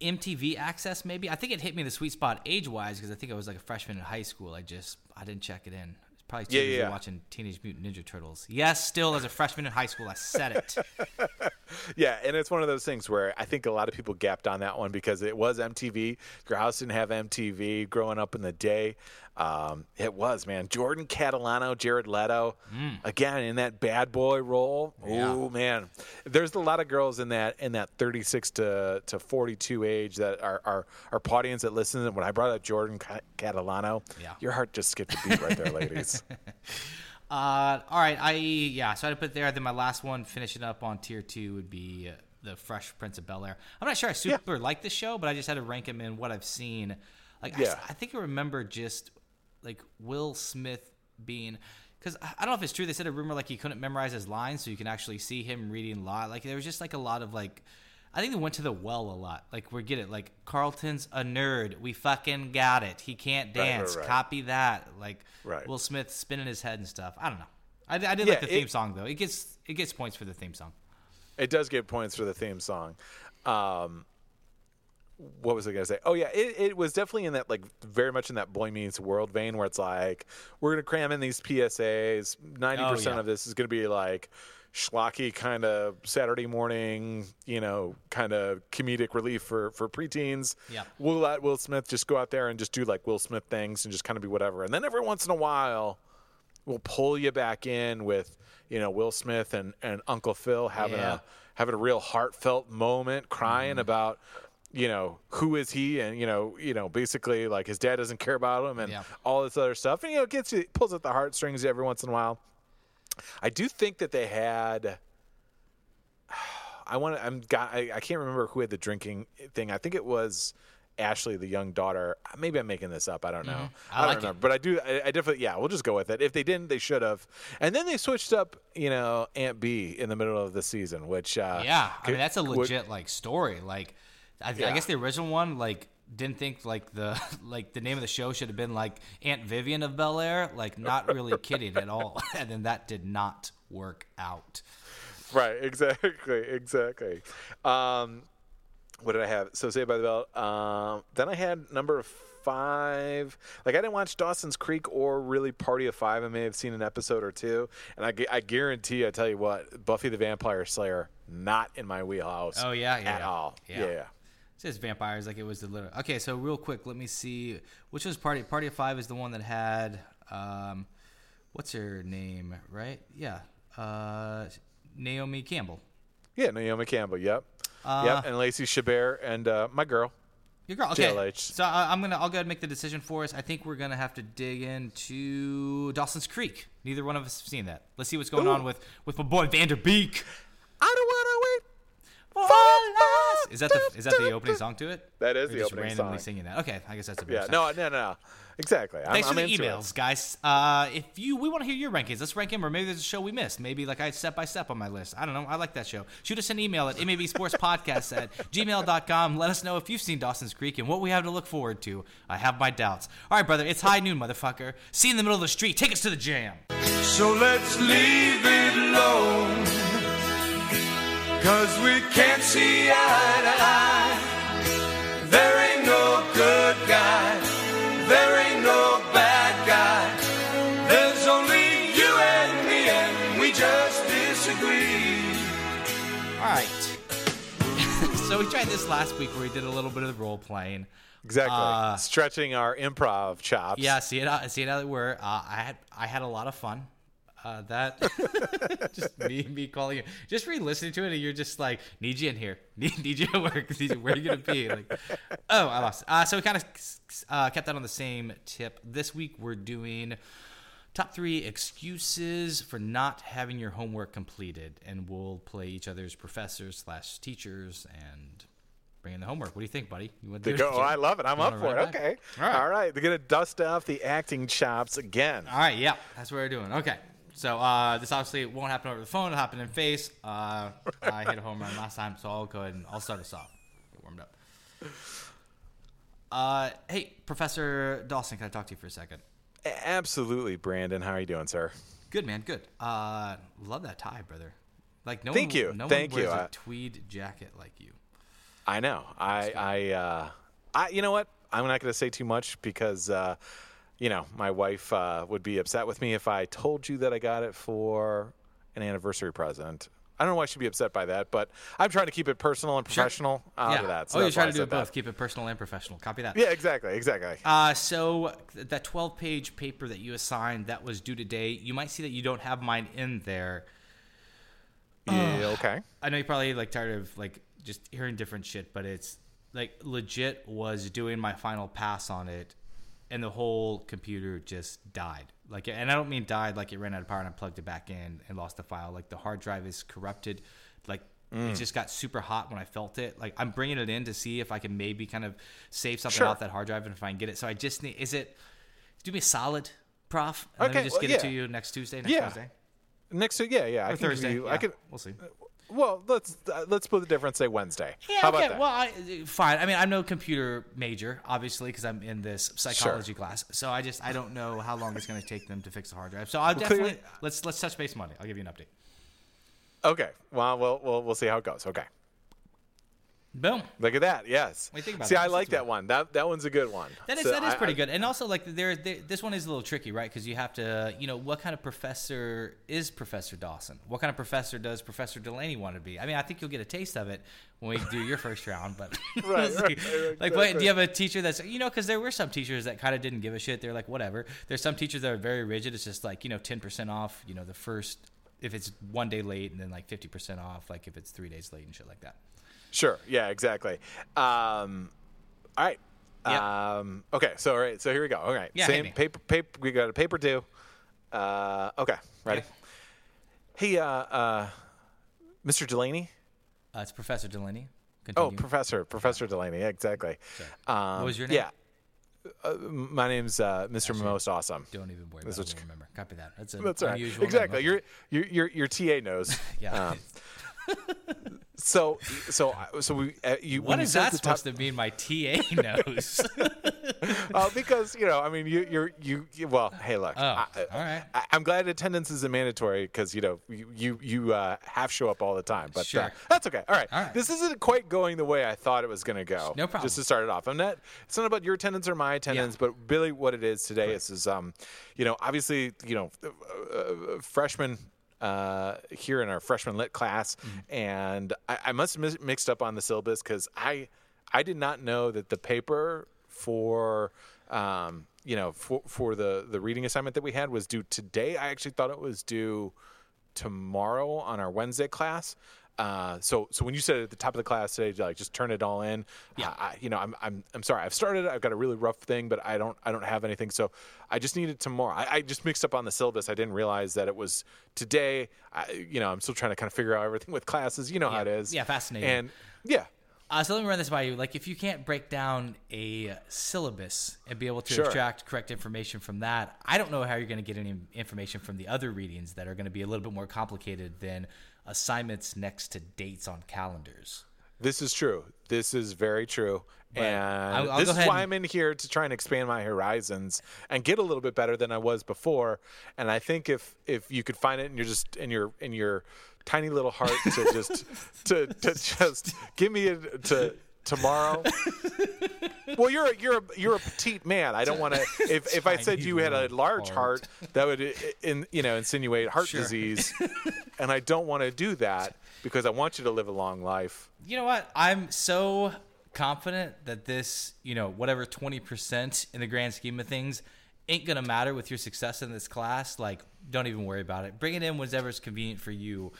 MTV access, maybe. I think it hit me the sweet spot age wise because I think I was like a freshman in high school. I just I didn't check it in. Probably too Yeah, busy yeah. watching Teenage Mutant Ninja Turtles. Yes, still as a freshman in high school, I said it. Yeah, and it's one of those things where I think a lot of people gapped on that one because it was MTV. Your house didn't have MTV growing up in the day. Um, it was, man. Jordan Catalano, Jared Leto, again in that bad boy role. Yeah. Oh man, there's a lot of girls in that in that 36 to, to 42 age that are are, are audience that listen. When I brought up Jordan Catalano, Yeah. your heart just skipped a beat right there, ladies. Uh, all right, I yeah, so I had to put there. Then my last one, finishing up on tier two, would be uh, the Fresh Prince of Bel Air. I'm not sure I super like this show, but I just had to rank him in what I've seen. Like, I Yeah. I, think I remember just like Will Smith being. Because I don't know if it's true. They said a rumor like he couldn't memorize his lines, so you can actually see him reading a lot. Like there was just like a lot of like, I think they went to the well a lot. Like we get it. Like Carlton's a nerd. We fucking got it. He can't Right, right, dance. right. Copy that. Like Right. Will Smith spinning his head and stuff. I don't know. I, I did Yeah, like the theme it- song though. It gets it gets points for the theme song. It does get points for the theme song. Um, what was I gonna say? Oh yeah, it, it was definitely in that like very much in that Boy Meets World vein where it's like we're gonna cram in these PSAs. Ninety percent yeah. of this is gonna be like schlocky kind of Saturday morning, you know, kind of comedic relief for for preteens. Yeah. We'll let Will Smith just go out there and just do like Will Smith things and just kind of be whatever. And then every once in a while, we'll pull you back in with you know Will Smith and, and Uncle Phil having Yeah. a having a real heartfelt moment, crying Mm-hmm. about you know who is he? And you know you know basically like his dad doesn't care about him and Yeah. all this other stuff. And you know it gets you pulls at the heartstrings every once in a while. I do think that they had i want to i'm got I, I can't remember who had the drinking thing. I think it was ashley the young daughter. Maybe i'm making this up. I don't know. Mm-hmm. I don't like it. remember but i do I, I definitely yeah we'll just go with it. If they didn't they should have. And then they switched up you know aunt b in the middle of the season which uh Yeah, I mean that's a would- legit like story. Like, I, I guess the original one like didn't think like the like the name of the show should have been like Aunt Vivian of Bel Air. Like, not really kidding at all. And then that did not work out. Right, exactly, exactly. Um, what did I have? So Saved by the Bell. Um, then I had number five. Like I didn't watch Dawson's Creek or really Party of Five. I may have seen an episode or two, and I, I guarantee, I tell you what, Buffy the Vampire Slayer not in my wheelhouse. Oh, yeah, yeah, at all. yeah. Yeah. It says vampires like it was the little. Okay, so real quick, let me see which was Party Party of Five is the one that had um, what's her name? Right? Yeah, uh, Naomi Campbell. yeah, Naomi Campbell. Yep, Uh, yep, and Lacey Chabert and uh, my girl. Your girl. Okay. JLH. So I, I'm gonna. I'll go ahead and make the decision for us. I think we're gonna have to dig into Dawson's Creek. Neither one of us have seen that. Let's see what's going on with with my boy Vander Beek. I don't want to wait. Is that the is that the opening song to it? That is Or the just opening randomly song. singing that. Okay, I guess that's a Yeah, better no, no, no, exactly. I'm, Thanks I'm for the into it. emails, guys. Uh, if you, we want to hear your rankings. Let's rank them, or maybe there's a show we missed. Maybe like I step by step on my list. I don't know. I like that show. Shoot us an email at mabsportspodcast at gmail.com. Let us know if you've seen Dawson's Creek and what we have to look forward to. I have my doubts. All right, brother. It's high noon, motherfucker. See you in the middle of the street. Take us to the jam. So let's leave it alone. Cause we can't see eye to eye. There ain't no good guy. There ain't no bad guy. There's only you and me, and we just disagree. All right. so we tried this last week where we did a little bit of role playing. Exactly. Uh, Stretching our improv chops. Yeah, see it. out- See it how they were. Uh, I had I had a lot of fun. Uh, that just me me calling you, just re-listening to it, and you're just like, need you in here, need, need you at work. You, where are you gonna be? Like, oh, I lost. Uh, so we kind of uh, kept that on the same tip. This week we're doing top three excuses for not having your homework completed, and we'll play each other's professors slash teachers and bring in the homework. What do you think, buddy? You want to go, oh, I love it. I'm up for it. it back? Okay. All right. All right. They're going to dust off the acting chops again. All right, yeah, that's what we're doing. Okay, so uh, this obviously won't happen over the phone. It'll happen in face. Uh, I hit a home run last time, so I'll go ahead and I'll start us off. Get warmed up. Uh, hey, Professor Dawson, can I talk to you for a second? Absolutely, Brandon. How are you doing, sir? Good man, good. Uh, love that tie, brother. Like no Thank one, you, no thank one you. wears I- a tweed jacket like you. I know. I, I, uh, I, you know what? I'm not going to say too much because, uh, you know, my wife uh, would be upset with me if I told you that I got it for an anniversary present. I don't know why she'd be upset by that, but I'm trying to keep it personal and professional out yeah. of that. So oh, you're trying to do it said that. both. Keep it personal and professional. Copy that. Yeah, exactly, exactly. Uh, so that 12 page paper that you assigned that was due today, you might see that you don't have mine in there. yeah, okay. I know you're probably like tired of like just hearing different shit, but it's like legit was doing my final pass on it, and the whole computer just died. Like, and I don't mean died like it ran out of power and I plugged it back in and lost the file. Like the hard drive is corrupted. Like it mm. just got super hot when I felt it. Like I'm bringing it in to see if I can maybe kind of save something Sure. off that hard drive and if I can get it. So I just need. Is it? Do me a solid, Prof. And Let Okay, me just well, get it to you next Tuesday. Next Yeah. Wednesday. Next yeah, yeah. I Or can give Thursday. you- yeah. I can. We'll see. Well, let's uh, let's put the difference. Say Wednesday. Yeah, How okay. about that? Well, I, fine. I mean, I'm no computer major, obviously, because I'm in this psychology class. So I just I don't know how long it's going to take them to fix the hard drive. So I'll definitely clearly- let's let's touch base Monday. I'll give you an update. okay. Well, we'll we'll we'll see how it goes. Okay. Boom. Look at that. Yes. Think about See, that? I like that one. That that one's a good one. That is So that is I- pretty I- good. And also like there, there this one is a little tricky, right? Because you have to you know what kind of professor is Professor Dawson? What kind of professor does Professor Delaney want to be? I mean, I think you'll get a taste of it when we do your first round, but Right, right, like, what, do you have a teacher that's you know? Because there were some teachers that kind of didn't give a shit. They're like, whatever. There's some teachers that are very rigid. It's just like you know, ten percent off. You know, the first if it's one day late and then like fifty percent off, like if it's three days late and shit like that. Sure. Yeah. Exactly. Um, all right. Yep. Um, okay. So all right. So here we go. All right. Yeah, Same paper. Paper. We got a paper due. Uh, okay. Ready. Yeah. Hey, uh, uh, Mr. Delaney. Uh, it's Professor Delaney. Oh, Professor, Professor Delaney. Yeah, exactly. Um, What was your name? Yeah. Uh, my name's uh, Mr. Most Awesome. Don't even worry That's about it. remember. Copy that. That's an That's right. unusual Exactly. Your, your your your TA knows. Yeah. Um, so so so we uh, you what is that the top- supposed to mean? My TA knows. uh, because you know I mean you you're you, you well hey look Oh, I, all right. I, I'm glad attendance isn't mandatory because you know you you, you uh, half show up all the time but uh, that's okay all right. All right. this isn't quite going the way I thought it was going to go No problem. just to start it off I'm not it's not about your attendance or my attendance but really what it is today is is um you know obviously you know uh, uh, freshmen uh, here in our freshman lit class, Mm-hmm. and I, I must have mis- mixed up on the syllabus because I I did not know that the paper for um, you know for for the the reading assignment that we had was due today. I actually thought it was due tomorrow on our Wednesday class. Uh, so so when you said at the top of the class today, like just turn it all in. Yeah. I, you know, I'm I'm I'm sorry. I've started. I've got a really rough thing, but I don't I don't have anything. So I just needed tomorrow. I, I just mixed up on the syllabus. I didn't realize that it was today. I, you know, I'm still trying to kind of figure out everything with classes. You know how it is. Yeah. Yeah, fascinating. And yeah, Uh, so let me run this by you. Like, if you can't break down a syllabus and be able to Sure. extract correct information from that, I don't know how you're going to get any information from the other readings that are going to be a little bit more complicated than assignments next to dates on calendars. This is true. This is very true. and I'll- I'll this is why and- I'm in here to try and expand my horizons and get a little bit better than I was before. And I think if if you could find it in your just in your in your tiny little heart to just to to just give me a to tomorrow. well, you're a, you're a, you're a petite man. I don't want to. If if I said you had a large heart. that would uh, in you know insinuate heart Sure. disease, and I don't want to do that because I want you to live a long life. You know what? I'm so confident that this, you know, whatever 20% in the grand scheme of things ain't going to matter with your success in this class. Like, don't even worry about it. Bring it in whenever's convenient for you.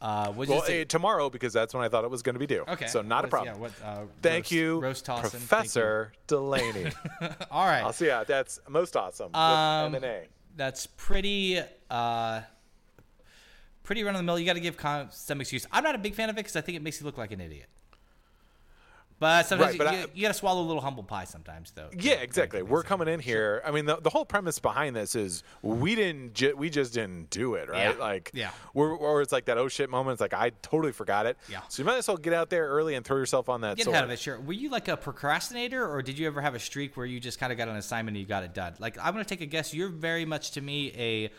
Uh, we'll eh, tomorrow because that's when I thought it was going to be due. Okay. So not a What's- problem. yeah, what, uh, Thank roast- you, roast tossing. Thank you. Professor Delaney. All right. I'll see. Yeah, that's most awesome. Um, M&A. That's pretty, uh, pretty run of the mill. You got to give some excuse. I'm not a big fan of it because I think it makes you look like an idiot. But sometimes Right, but you, I- you, got to swallow a little humble pie sometimes, though. Yeah, exactly. We're coming in here. I mean, the, the whole premise behind this is mm-hmm. we didn't, ju- we just didn't do it, right? Yeah. Like, Yeah. We're, or it's like that oh shit moment. It's like I totally forgot it. Yeah. So you might as well get out there early and throw yourself on that. Get sword. ahead of it, sure. Were you like a procrastinator, or did you ever have a streak where you just kind of got an assignment and you got it done? Like, I'm going to take a guess. You're very much to me a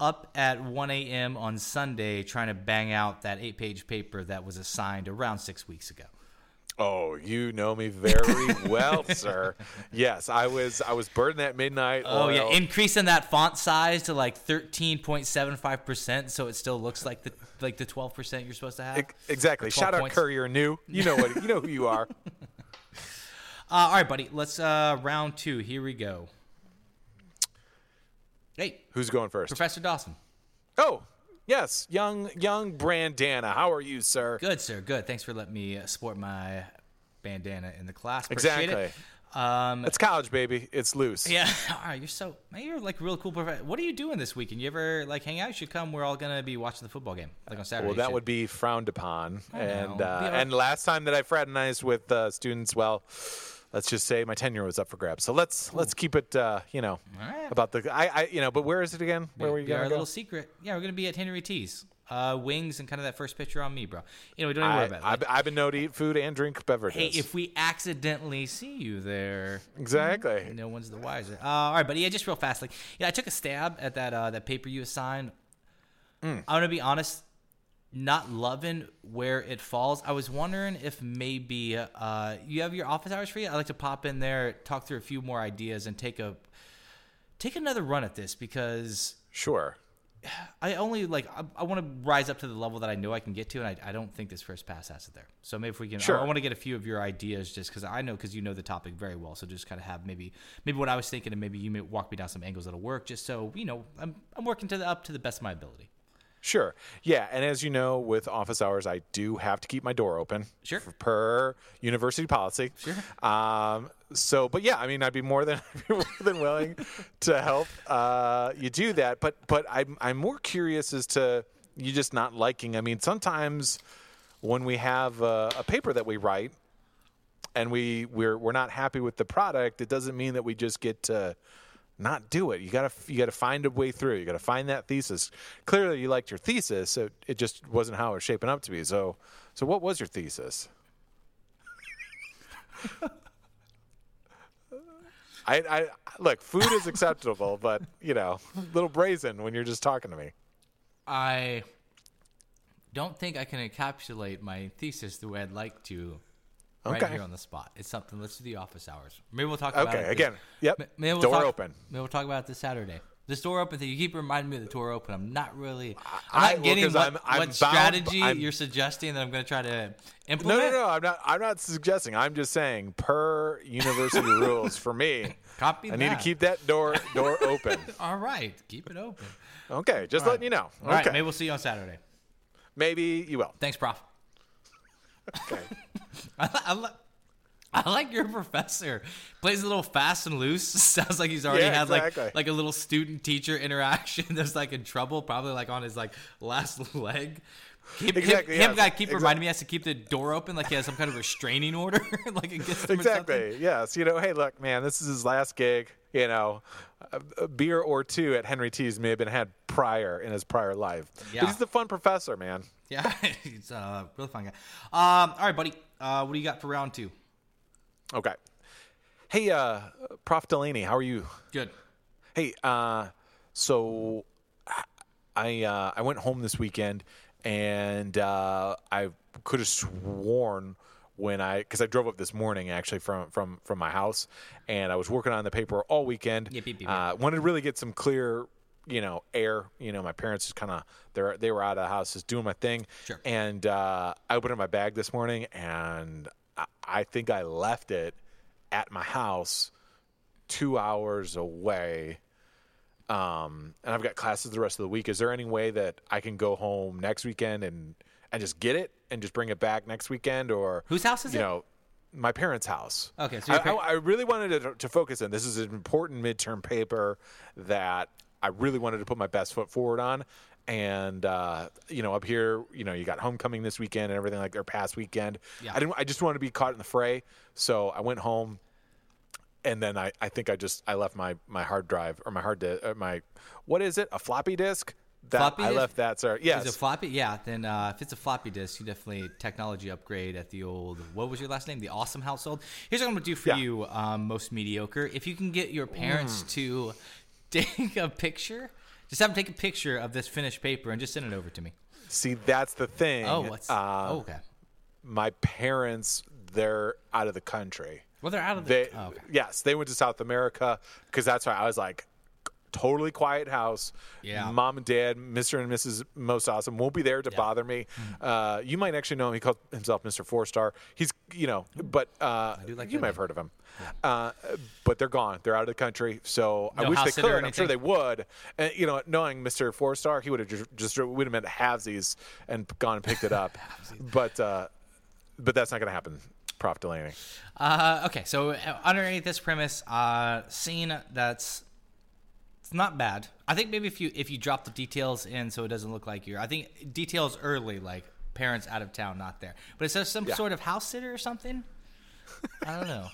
up at 1 a.m. on Sunday trying to bang out that eight page paper that was assigned around six weeks ago. Oh, you know me very well, sir. Yes, I was. I was burning that midnight. Oh, yeah. Increasing that font size to like 13.75% so it still looks like the like the 12% you're supposed to have. Exactly. 12 Shout out. Courier New. You know what? You know who you are. Uh, all right, buddy. Let's uh, round two. Here we go. Hey, Who's going first? Professor Dawson. Oh, yes, young young Brandana. How are you, sir? Good, sir. Good. Thanks for letting me sport my bandana in the class. Appreciate Exactly. It. Um, It's college, baby. It's loose. yeah. All right. You're so man. You're like a real cool professor. What are you doing this weekend? You ever like hang out? You should come. We're all gonna be watching the football game like on Saturday. Well, that would be frowned upon. and uh, and last time that I fraternized with uh, students, well, let's just say my tenure was up for grabs. So let's let's keep it, uh, you know, right. about the I, I you know. But where is it again? Where were you be our going? to little secret. Yeah, we're gonna be at Henry T's. Uh, wings and kind of that first picture on me, bro. You know, we don't even worry about it. I've, I've been known to eat food and drink beverages. hey, if we accidentally see you there, exactly. no one's the wiser. Uh, all right, buddy. Yeah, just real fast. Like, yeah, I took a stab at that uh, that paper you assigned. Mm. I'm gonna be honest, not loving where it falls. I was wondering if maybe uh, you have your office hours free. I'd like to pop in there, talk through a few more ideas, and take a take another run at this because Sure. I only like I, I want to rise up to the level that I know I can get to, and I, I don't think this first pass has it there. So maybe if we can, Sure. I, want to get a few of your ideas just because I know because you know the topic very well. So just kind of have maybe maybe what I was thinking, and maybe you may walk me down some angles that'll work. Just so you know, I'm I'm working to the up to the best of my ability. Sure. Yeah, and as you know, with office hours, I do have to keep my door open. Sure. Per university policy. Sure. Um. So, but yeah, I mean, I'd be more than more than willing to help uh, you do that. But but I'm I'm more curious as to you just not liking. I mean, sometimes when we have a, a paper that we write and we we're we're not happy with the product, it doesn't mean that we just get to not do it. You gotta you gotta find a way through. You gotta find that thesis. Clearly, you liked your thesis. So it just wasn't how it was shaping up to be. So so what was your thesis? I, I look, food is acceptable, but you know, a little brazen when you're just talking to me. I don't think I can encapsulate my thesis the way I'd like to right Okay. here on the spot. It's something. Let's do the office hours. Maybe we'll talk about Okay, it. this- again, yep. Maybe we'll Door talk, open. Maybe we'll talk about it this Saturday. This door open thing. You keep reminding me of the door open. I'm not really. I- I'm well, not getting 'cause what, I'm- I'm what strategy you're suggesting that I'm going to try to implement. no, no. no. I'm not. I'm not suggesting. I'm just saying, per university rules, for me, Copy I need to keep that door door open. All right, keep it open. Okay, just letting you know. All right, okay, maybe we'll see you on Saturday. maybe you will. Thanks, Prof. Okay. I, I, li- I like your professor. Plays a little fast and loose. Sounds like he's already Yeah, had exactly. like like a little student teacher interaction that's like in trouble, probably like on his like last leg. Keep, Exactly, Him, him guy keep exact- reminding me he has to keep the door open, like he has some kind of restraining order, like against him. Exactly. Yes. You know, hey, look, man, this is his last gig. You know, a, beer or two at Henry T's may have been had prior in his prior life. Yeah. But he's the fun professor, man. Yeah, he's a really fun guy. Um, all right, buddy. Uh, what do you got for round two? Okay. Hey, uh, Prof. Delaney, how are you? Good. Hey, uh, so I uh, I went home this weekend, and uh, I could have sworn when I because I drove up this morning actually from from from my house, and I was working on the paper all weekend. Yep, yep, yep, Uh, wanted to really get some clear. You know, air. You know, my parents just kind of they they were out of the house, just doing my thing. Sure. And uh, I opened up my bag this morning, and I, I think I left it at my house two hours away um, and I've got classes the rest of the week. Is there any way that I can go home next weekend and and just get it and just bring it back next weekend, or Whose house is it? you it? know, my parents' house. Okay, so I, par- I, I really wanted to, to focus on this. Is an important midterm paper that I really wanted to put my best foot forward on. And uh, you know, up here, you know, you got homecoming this weekend and everything like their past weekend. Yeah. I didn't. I just wanted to be caught in the fray, so I went home and then I, I think I just I left my my hard drive or my hard di- uh, my what is it a floppy disk that Floppy I disk? left that sir yes Is it floppy? Yeah. Then uh, if it's a floppy disk, you definitely technology upgrade at the old. What was your last name? The Awesome Household. Here's what I'm gonna do for Yeah. you, um, most mediocre. If you can get your parents Mm. to take a picture, just have them take a picture of this finished paper and just send it over to me. see that's the thing Oh, what's? uh, oh, okay. my parents they're out of the country Well, they're out of the. they oh, okay. yes they went to South America because that's why I was like totally quiet house. Yeah. mom and dad Mr. and Mrs. Most Awesome won't be there to bother me. Mm-hmm. uh, you might actually know him. He called himself Mr. Four Star. He's you know but uh, like you might have heard of him. Uh, but they're gone. They're out of the country. So I wish they could. I'm sure they would. And you know knowing Mr. Four Star he would have just, just would have meant halvesies and gone and picked it up. But uh, but that's not going to happen Prof. Delaney. Uh, okay, so uh, underneath this premise, uh, scene that's not bad. I think maybe if you if you drop the details in so it doesn't look like you're. I think details early, like parents out of town, not there. But it says some Yeah. sort of house sitter or something. I don't know.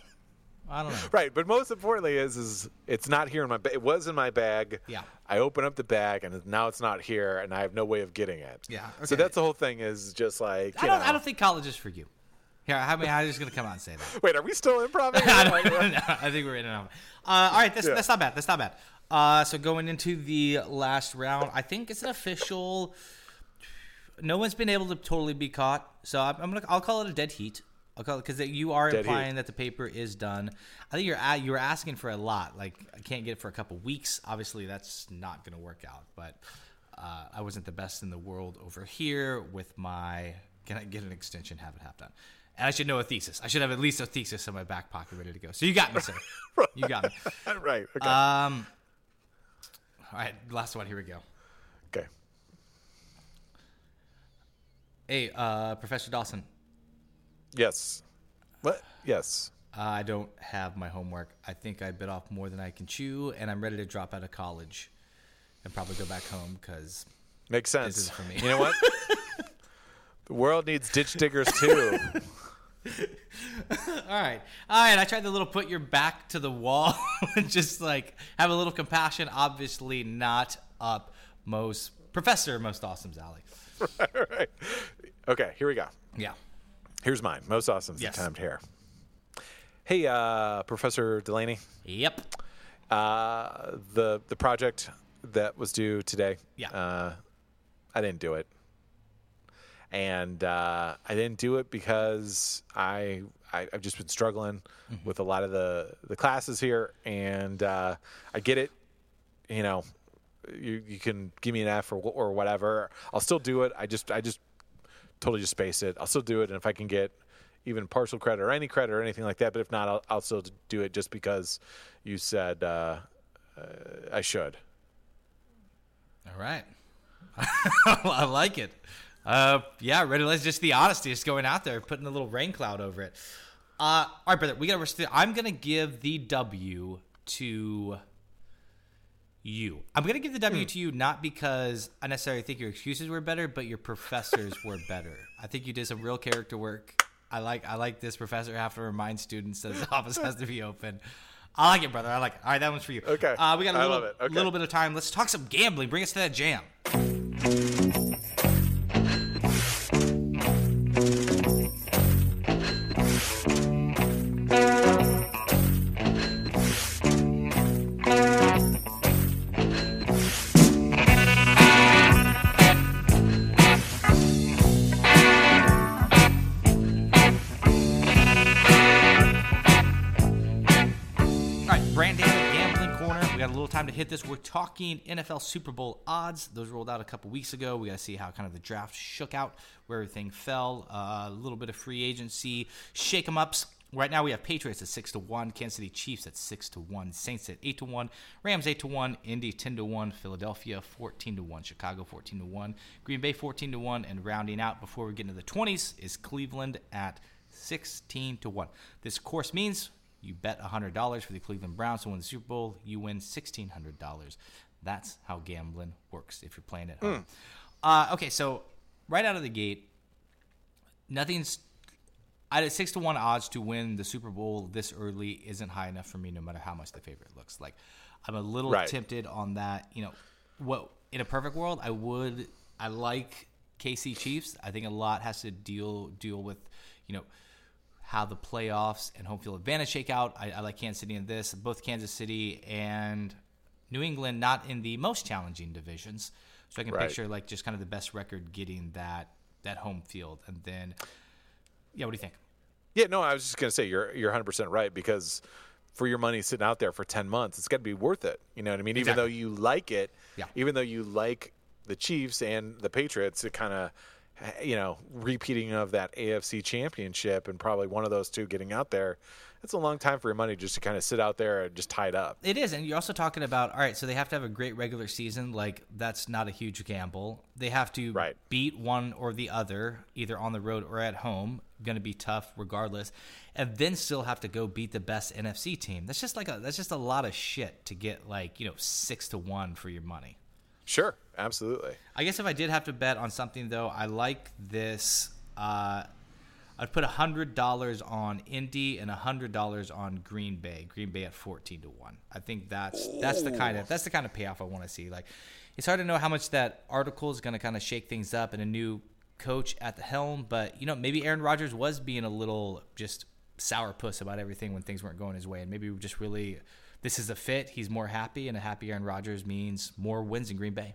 I don't know. Right, but most importantly is is it's not here in my bag. It was in my bag. Yeah. I open up the bag and now it's not here, and I have no way of getting it. Yeah, So that's the whole thing. Is just like I don't. know. I don't think college is for you. Here, how many? I'm just gonna come out and say that. Wait, are we still improv? I, no, I think we're in out. Uh, all right, that's, Yeah. that's not bad. That's not bad. Uh, so going into the last round, I think it's an official. No one's been able to totally be caught, so I'm, I'm gonna. I'll call it a dead heat. I'll call it because you are Dead implying heat. that the paper is done. I think you're a- you're asking for a lot. Like I can't get it for a couple weeks. Obviously, that's not gonna work out. But uh, I wasn't the best in the world over here with my. Can I get an extension? Have it half done. And I should know a thesis. I should have at least a thesis in my back pocket ready to go. So you got me, sir. You got me. right. Okay. Um, all right, last one. Here we go. okay. Hey, uh, Professor Dawson, Yes. What? Yes. I don't have my homework. I think I bit off more than I can chew, and I'm ready to drop out of college and probably go back home because Makes sense. This is for me. You know what? the world needs ditch diggers too. All right. All right. I tried the little put your back to the wall and just like have a little compassion. Obviously, not up most Professor Most Awesome's alley. All right. Okay, here we go. Yeah. Here's mine. Most awesome's Yes. the timed hair. Hey, uh, Professor Delaney. Yep. Uh, the the project that was due today. Yeah. Uh, I didn't do it, and uh, I didn't do it because I, I I've just been struggling Mm-hmm. with a lot of the the classes here, and uh, I get it. You know, you you can give me an F or or whatever. I'll still do it. I just I just totally just space it. I'll still do it, and if I can get even partial credit or any credit or anything like that, but if not, I'll, I'll still do it just because you said uh, uh, I should. All right. I like it. Uh, yeah, ready. Let's just the honesty, just going out there, putting a little rain cloud over it. Uh, all right, brother. We got to. I'm gonna give the W to you. I'm gonna give the W to you not because I necessarily think your excuses were better, but your professors were better. I think you did some real character work. I like. I like this professor have to remind students that the office has to be open. I like it, brother. I like it. All right, that one's for you. Okay. Uh, we got a little. Okay. little bit of time. Let's talk some gambling. Bring us to that jam. Hit this. We're talking NFL Super Bowl odds. Those rolled out a couple weeks ago. We got to see how kind of the draft shook out, where everything fell. Uh, a little bit of free agency, shake 'em ups. Right now we have Patriots at six to one, Kansas City Chiefs at six to one, Saints at eight to one, Rams eight to one, Indy ten to one, Philadelphia fourteen to one, Chicago fourteen to one, Green Bay fourteen to one, and rounding out before we get into the twenties is Cleveland at 16 to 1. This, course, means you bet $100 for the Cleveland Browns to win the Super Bowl, you win $1,600. That's how gambling works if you're playing at home. Uh, okay, so right out of the gate, nothing's. I had six to one odds to win the Super Bowl this early isn't high enough for me, no matter how much the favorite looks. Like, I'm a little Right. tempted on that. You know, what in a perfect world, I would. I like KC Chiefs. I think a lot has to deal deal with, you know, how the playoffs and home field advantage shake out. I, I like Kansas City in this. Both Kansas City and New England not in the most challenging divisions, so I can Right. picture like just kind of the best record getting that that home field, and then yeah, what do you think? Yeah, no, I was just gonna say you're you're 100 percent right because for your money sitting out there for 10 months, it's got to be worth it. You know what I mean? Even though you like it, Yeah. even though you like the Chiefs and the Patriots, it kind of Eh, you know repeating of that AFC Championship and probably one of those two getting out there. It's a long time for your money just to kind of sit out there and just tie it up. It is, and you're also talking about all right. So they have to have a great regular season. Like that's not a huge gamble. They have to Right. beat one or the other, either on the road or at home. Going to be tough regardless, and then still have to go beat the best NFC team. That's just like a that's just a lot of shit to get like you know six to one for your money. Sure, absolutely. I guess if I did have to bet on something though, I like this. Uh, I'd put hundred dollars on Indy and hundred dollars on Green Bay. Green Bay at fourteen to one. I think that's that's the kind of that's the kind of payoff I want to see. Like, it's hard to know how much that article is going to kind of shake things up and a new coach at the helm. But you know, maybe Aaron Rodgers was being a little just sourpuss about everything when things weren't going his way, and maybe just really this is a fit. He's more happy, and a happy Aaron Rodgers means more wins in Green Bay.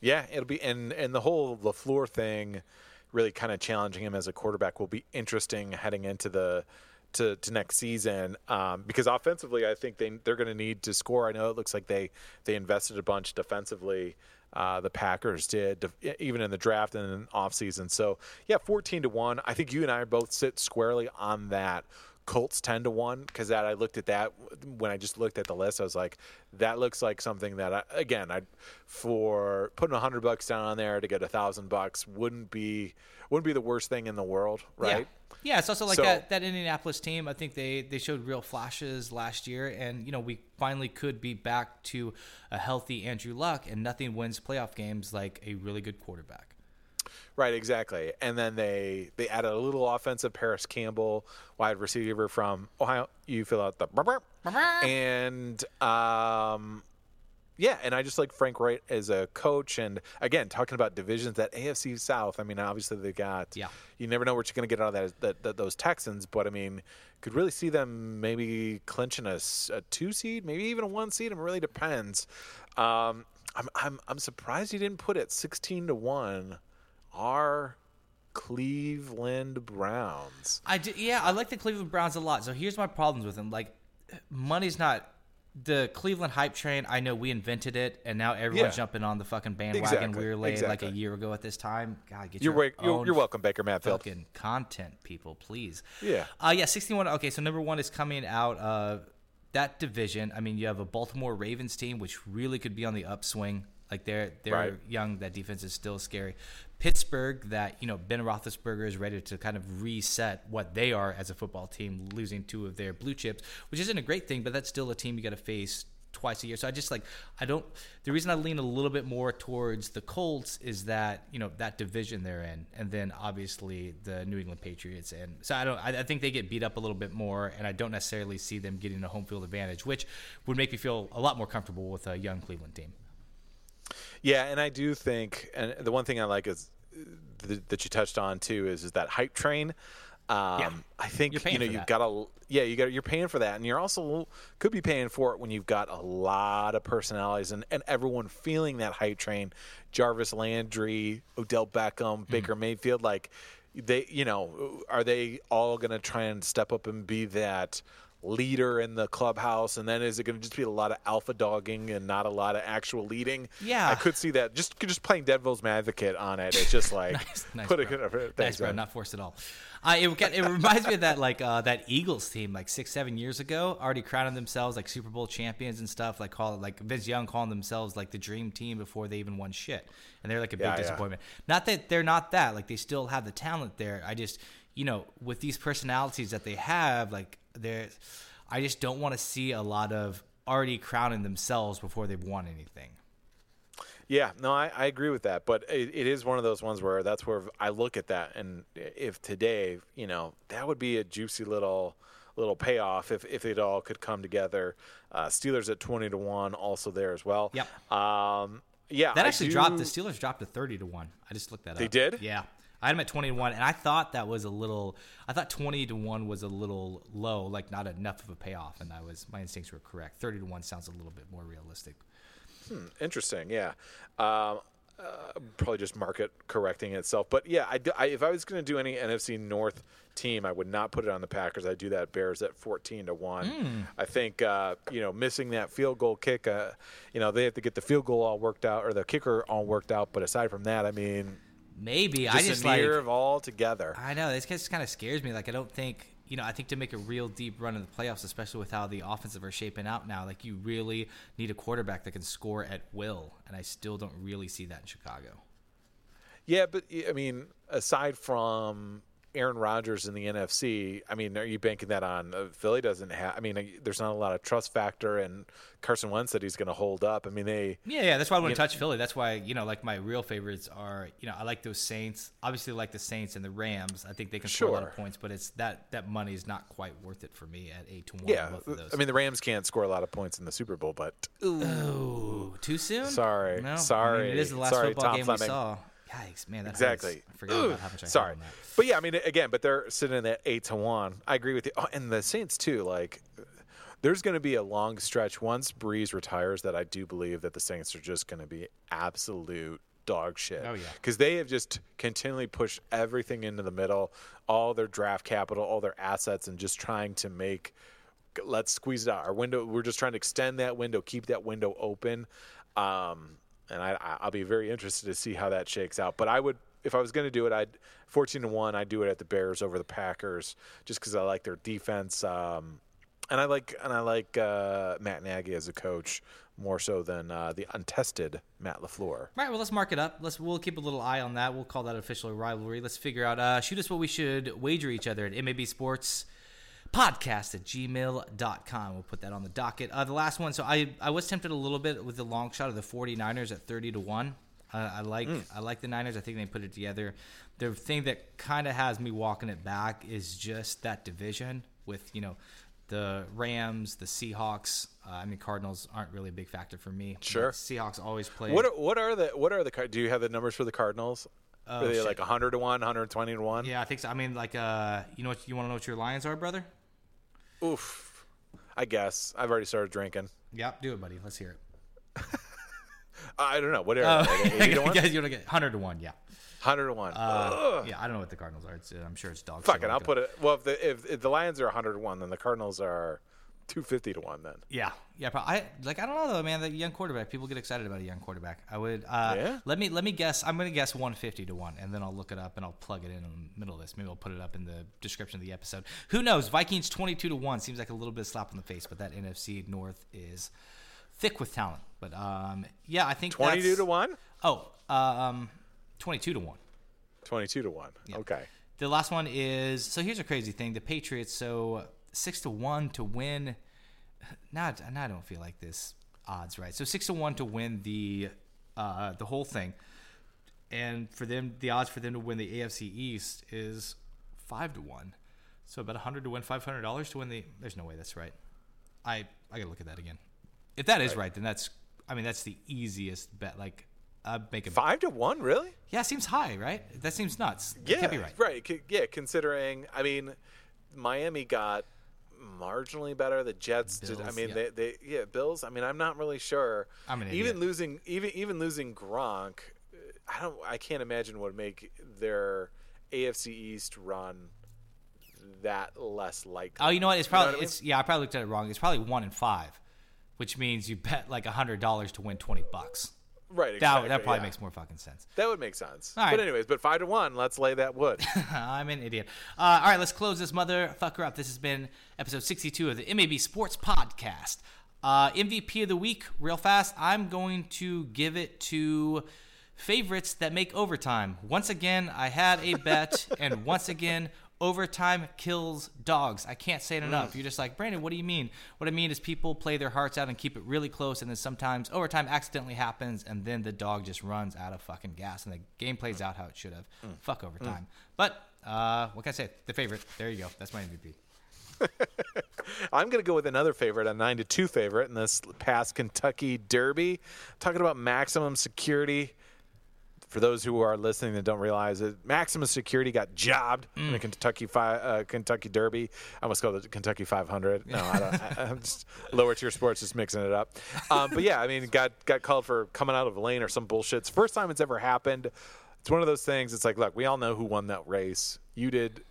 Yeah, it'll be and and the whole Lafleur thing, really kind of challenging him as a quarterback will be interesting heading into the to, to next season um, because offensively I think they they're going to need to score. I know it looks like they they invested a bunch defensively. Uh, the Packers did even in the draft and in off season. So yeah, fourteen to one. I think you and I both sit squarely on that Colts ten to one because that I looked at that when I just looked at the list. I was like, that looks like something that I, again, I for putting a hundred bucks down on there to get a thousand bucks wouldn't be wouldn't be the worst thing in the world, right? Yeah. Yeah, it's also like So- that, that Indianapolis team. I think they, they showed real flashes last year, and you know we finally could be back to a healthy Andrew Luck, and nothing wins playoff games like a really good quarterback. Right, exactly. And then they they added a little offensive Parris Campbell, wide receiver from Ohio. You fill out the burp. and um, yeah, and I just like Frank Reich as a coach. And again, talking about divisions, that AFC South. I mean, obviously they got. Yeah. You never know what you're going to get out of that, that, that those Texans, but I mean, could really see them maybe clinching a two seed, maybe even a one seed. It really depends. Um, I'm I'm I'm surprised you didn't put it 16 to one. Our Cleveland Browns. I do, yeah, I like the Cleveland Browns a lot. So here's my problems with them. Like, money's not the Cleveland hype train. I know we invented it, and now everyone's Yeah. jumping on the fucking bandwagon. Exactly, We were late like a year ago at this time. God, get You're your wa- you're, own you're welcome, Baker Mayfield. fucking content, people, please. Yeah. Uh, yeah, 61. Okay, so number one is coming out of that division. I mean, you have a Baltimore Ravens team, which really could be on the upswing. Like they're they're Right. young. That defense is still scary. Pittsburgh, that you know Ben Roethlisberger is ready to kind of reset what they are as a football team, losing two of their blue chips, which isn't a great thing, but that's still a team you got to face twice a year. So I just like I don't. The reason I lean a little bit more towards the Colts is that you know that division they're in, and then obviously the New England Patriots. And so I don't. I, I think they get beat up a little bit more, and I don't necessarily see them getting a home field advantage, which would make me feel a lot more comfortable with a young Cleveland team. Yeah, and I do think, and the one thing I like is uh, th- that you touched on too is is that hype train. Um, Yeah. I think You're you know for you've that. got a yeah you got you're paying for that, and you're also could be paying for it when you've got a lot of personalities and, and everyone feeling that hype train. Jarvis Landry, Odell Beckham, Mm-hmm. Baker Mayfield, like they you know are they all going to try and step up and be that leader in the clubhouse and then is it going to just be a lot of alpha dogging and not a lot of actual leading Yeah. i could see that just just playing devil's advocate on it it's just like nice, nice, put bro. it nice, thanks, bro. Not forced at all. Uh, it, it reminds me of that like uh, that Eagles team like six seven years ago, already crowning themselves like Super Bowl champions and stuff. Like call it like Vince Young calling themselves like the dream team before they even won shit, and they're like a big Yeah, yeah. disappointment. Not that they're not that. Like they still have the talent there. I just you know with these personalities that they have, like they're. I just don't want to see a lot of already crowning themselves before they've won anything. Yeah, no, I, I agree with that. But it, it is one of those ones where that's where I look at that, and if today, you know, that would be a juicy little little payoff if, if it all could come together. Uh, Steelers at twenty to one, also there as well. Yep. Um, yeah, That actually dropped. The Steelers dropped to thirty to one. I just looked that They up. They did? Yeah, I had them at twenty to one, and I thought that was a little. I thought twenty to one was a little low, like not enough of a payoff, and I was my instincts were correct. Thirty to one sounds a little bit more realistic. Hmm, Interesting, yeah. Um, uh, probably just market correcting itself, but yeah, I, do- I- if I was going to do any NFC North team, I would not put it on the Packers. I do that Bears at fourteen to one. I think uh, you know missing that field goal kick. Uh, you know they have to get the field goal all worked out or the kicker all worked out. But aside from that, I mean, Maybe just, I just a like. of all together. I know this just kind of scares me. Like I don't think you know. I think to make a real deep run in the playoffs, especially with how the offensive are shaping out now, like you really need a quarterback that can score at will, and I still don't really see that in Chicago. Yeah, but I mean, aside from Aaron Rodgers in the NFC, I mean, are you banking that on uh, Philly? Doesn't have. I mean, uh, there's not a lot of trust factor, and Carson Wentz said he's going to hold up. I mean, they. Yeah, yeah, that's why I to touch Philly. That's why you know, like my real favorites are, you know, I like those Saints. Obviously, I like the Saints and the Rams. I think they can score a lot of points, but it's that that money is not quite worth it for me at eight to one. Yeah, those. I mean, the Rams can't score a lot of points in the Super Bowl, but Ooh, too soon. Sorry, no, I mean, sorry, it is the last sorry, football Tom game Fleming. we saw. Yikes, man, exactly. hurts. I forgot Ooh, how much I sorry, but yeah, I mean, again, but they're sitting at eight to one. I agree with you. Oh, and the Saints too. Like, there's going to be a long stretch once Brees retires that I do believe that the Saints are just going to be absolute dog shit. Oh, yeah. because they have just continually pushed everything into the middle, all their draft capital, all their assets, and just trying to make. Let's squeeze it out. Our window. We're just trying to extend that window, keep that window open. Um, and I, I- I'll be very interested to see how that shakes out. But I would, if I was going to do it, I'd 14 to one. I'd do it at the Bears over the Packers just because I like their defense. Um, and I like and I like uh, Matt Nagy as a coach more so than uh, the untested Matt Lafleur. Right. Well, let's mark it up. Let's we'll keep a little eye on that. We'll call that official rivalry. Let's figure out. Uh, shoot us what we should wager each other at MAB Sports podcast at gmail.com. We'll put that on the docket. Uh, the last one. So I I was tempted a little bit with the long shot of the 49ers at 30 to one. Uh, I like I like the Niners. I think they put it together. The thing that kind of has me walking it back is just that division with you know the Rams, the Seahawks. Uh, I mean, Cardinals aren't really a big factor for me. Sure. Seahawks always play. What are, what are the what are the do you have the numbers for the Cardinals? Oh, are they shit. like 100 to 1, 120 to 1? Yeah, I think so. I mean, like, uh, you know what? You want to know what your Lions are, brother? Oof. I guess. I've already started drinking. Yep, do it, buddy. Let's hear it. I don't know. What are Uh, they? 80 to 1? guys, you want to get hundred to one? Yeah. 100 to 1. Uh, yeah, I don't know what the Cardinals are. It's, uh, I'm sure it's dogs. Fuck it. I'll put it. Well, if the, if, if the Lions are 100 to 1, then the Cardinals are 250 to 1 then. Yeah, yeah. But I like. I don't know though, man. The young quarterback. People get excited about a young quarterback. I would. Uh, Yeah? Let me let me guess. I'm gonna guess 150 to one, and then I'll look it up and I'll plug it in in the middle of this. Maybe I'll put it up in the description of the episode. Who knows? Vikings 22 to one seems like a little bit of slap in the face, but that NFC North is thick with talent. But um, yeah, I think 22 to 1? Oh, um, 22 to one. 22 to 1. Okay. The last one is so here's a crazy thing. The Patriots so six to one to win. Not and I don't feel like this odds right. So six to one to win the uh, the whole thing, and for them the odds for them to win the AFC East is five to one. So about hundred to win five hundred dollars to win the. There's no way that's right. I I gotta look at that again. If that is right, then that's I mean that's the easiest bet. Like I make a 5 to 1, really? yeah, seems high, right? That seems nuts. It Yeah. can't be right. Right. Yeah, considering, I mean, Miami got marginally better. The Jets did. I mean, yeah. they, they, yeah, Bills. I mean, I'm not really sure. I'm an even idiot. losing, even even losing Gronk, I don't. I can't imagine what would make their AFC East run that less likely. Oh, you know what? It's You know probably what I mean? it's yeah. I probably looked at it wrong. It's probably one in five, which means you bet like hundred dollars to win twenty bucks. Right. That that probably yeah. makes more fucking sense. That would make sense. All right. But anyways, but five to one. Let's lay that wood. I'm an idiot. Uh, all right, let's close this motherfucker up. This has been episode 62 of the MAB Sports Podcast. Uh, MVP of the week, real fast. I'm going to give it to favorites that make overtime. Once again, I had a bet, and once again, overtime kills dogs. I can't say it mm. enough. You're just like, Brandon, what do you mean? What I mean is people play their hearts out and keep it really close, and then sometimes overtime accidentally happens, and then the dog just runs out of fucking gas, and the game plays out how it should have. Mm. Fuck overtime. Mm. But uh, what can I say? The favorite. There you go. That's my MVP. I'm going to go with another favorite, a nine to two favorite in this past Kentucky Derby. Talking about maximum security. For those who are listening that don't realize it, maximum security got jobbed in the Kentucky fi- uh, Kentucky Derby. I almost called it Kentucky 500. No, I don't. I, I'm just lower tier sports, just mixing it up. Um, but yeah, I mean, got got called for coming out of a lane or some bullshit. It's the first time it's ever happened. It's one of those things. It's like, look, we all know who won that race. You did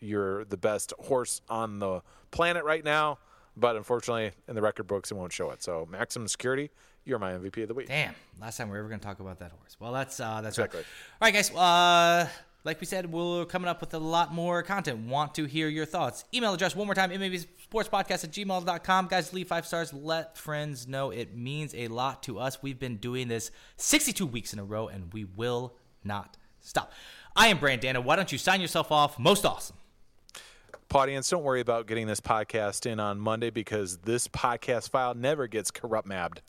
you're the best horse on the planet right now. But unfortunately, in the record books, it won't show it. So, maximum security, you're my MVP of the week. Damn, last time we are ever going to talk about that horse. Well, that's uh, that's Exactly. right. All right, guys. Uh, like we said, we're coming up with a lot more content. Want to hear your thoughts? Email address one more time: sportspodcast at gmail.com. Guys, leave five stars. Let friends know. It means a lot to us. We've been doing this 62 weeks in a row, and we will not stop. I am Brandana. Why don't you sign yourself off? Most awesome. Audience, don't worry about getting this podcast in on Monday because this podcast file never gets corrupt mabbed.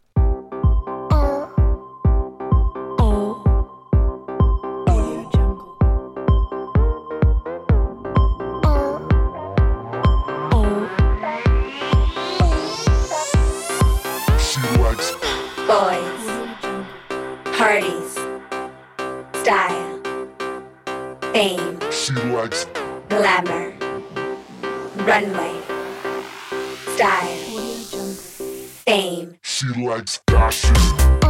She glamour, runway, style, fame, she likes fashion.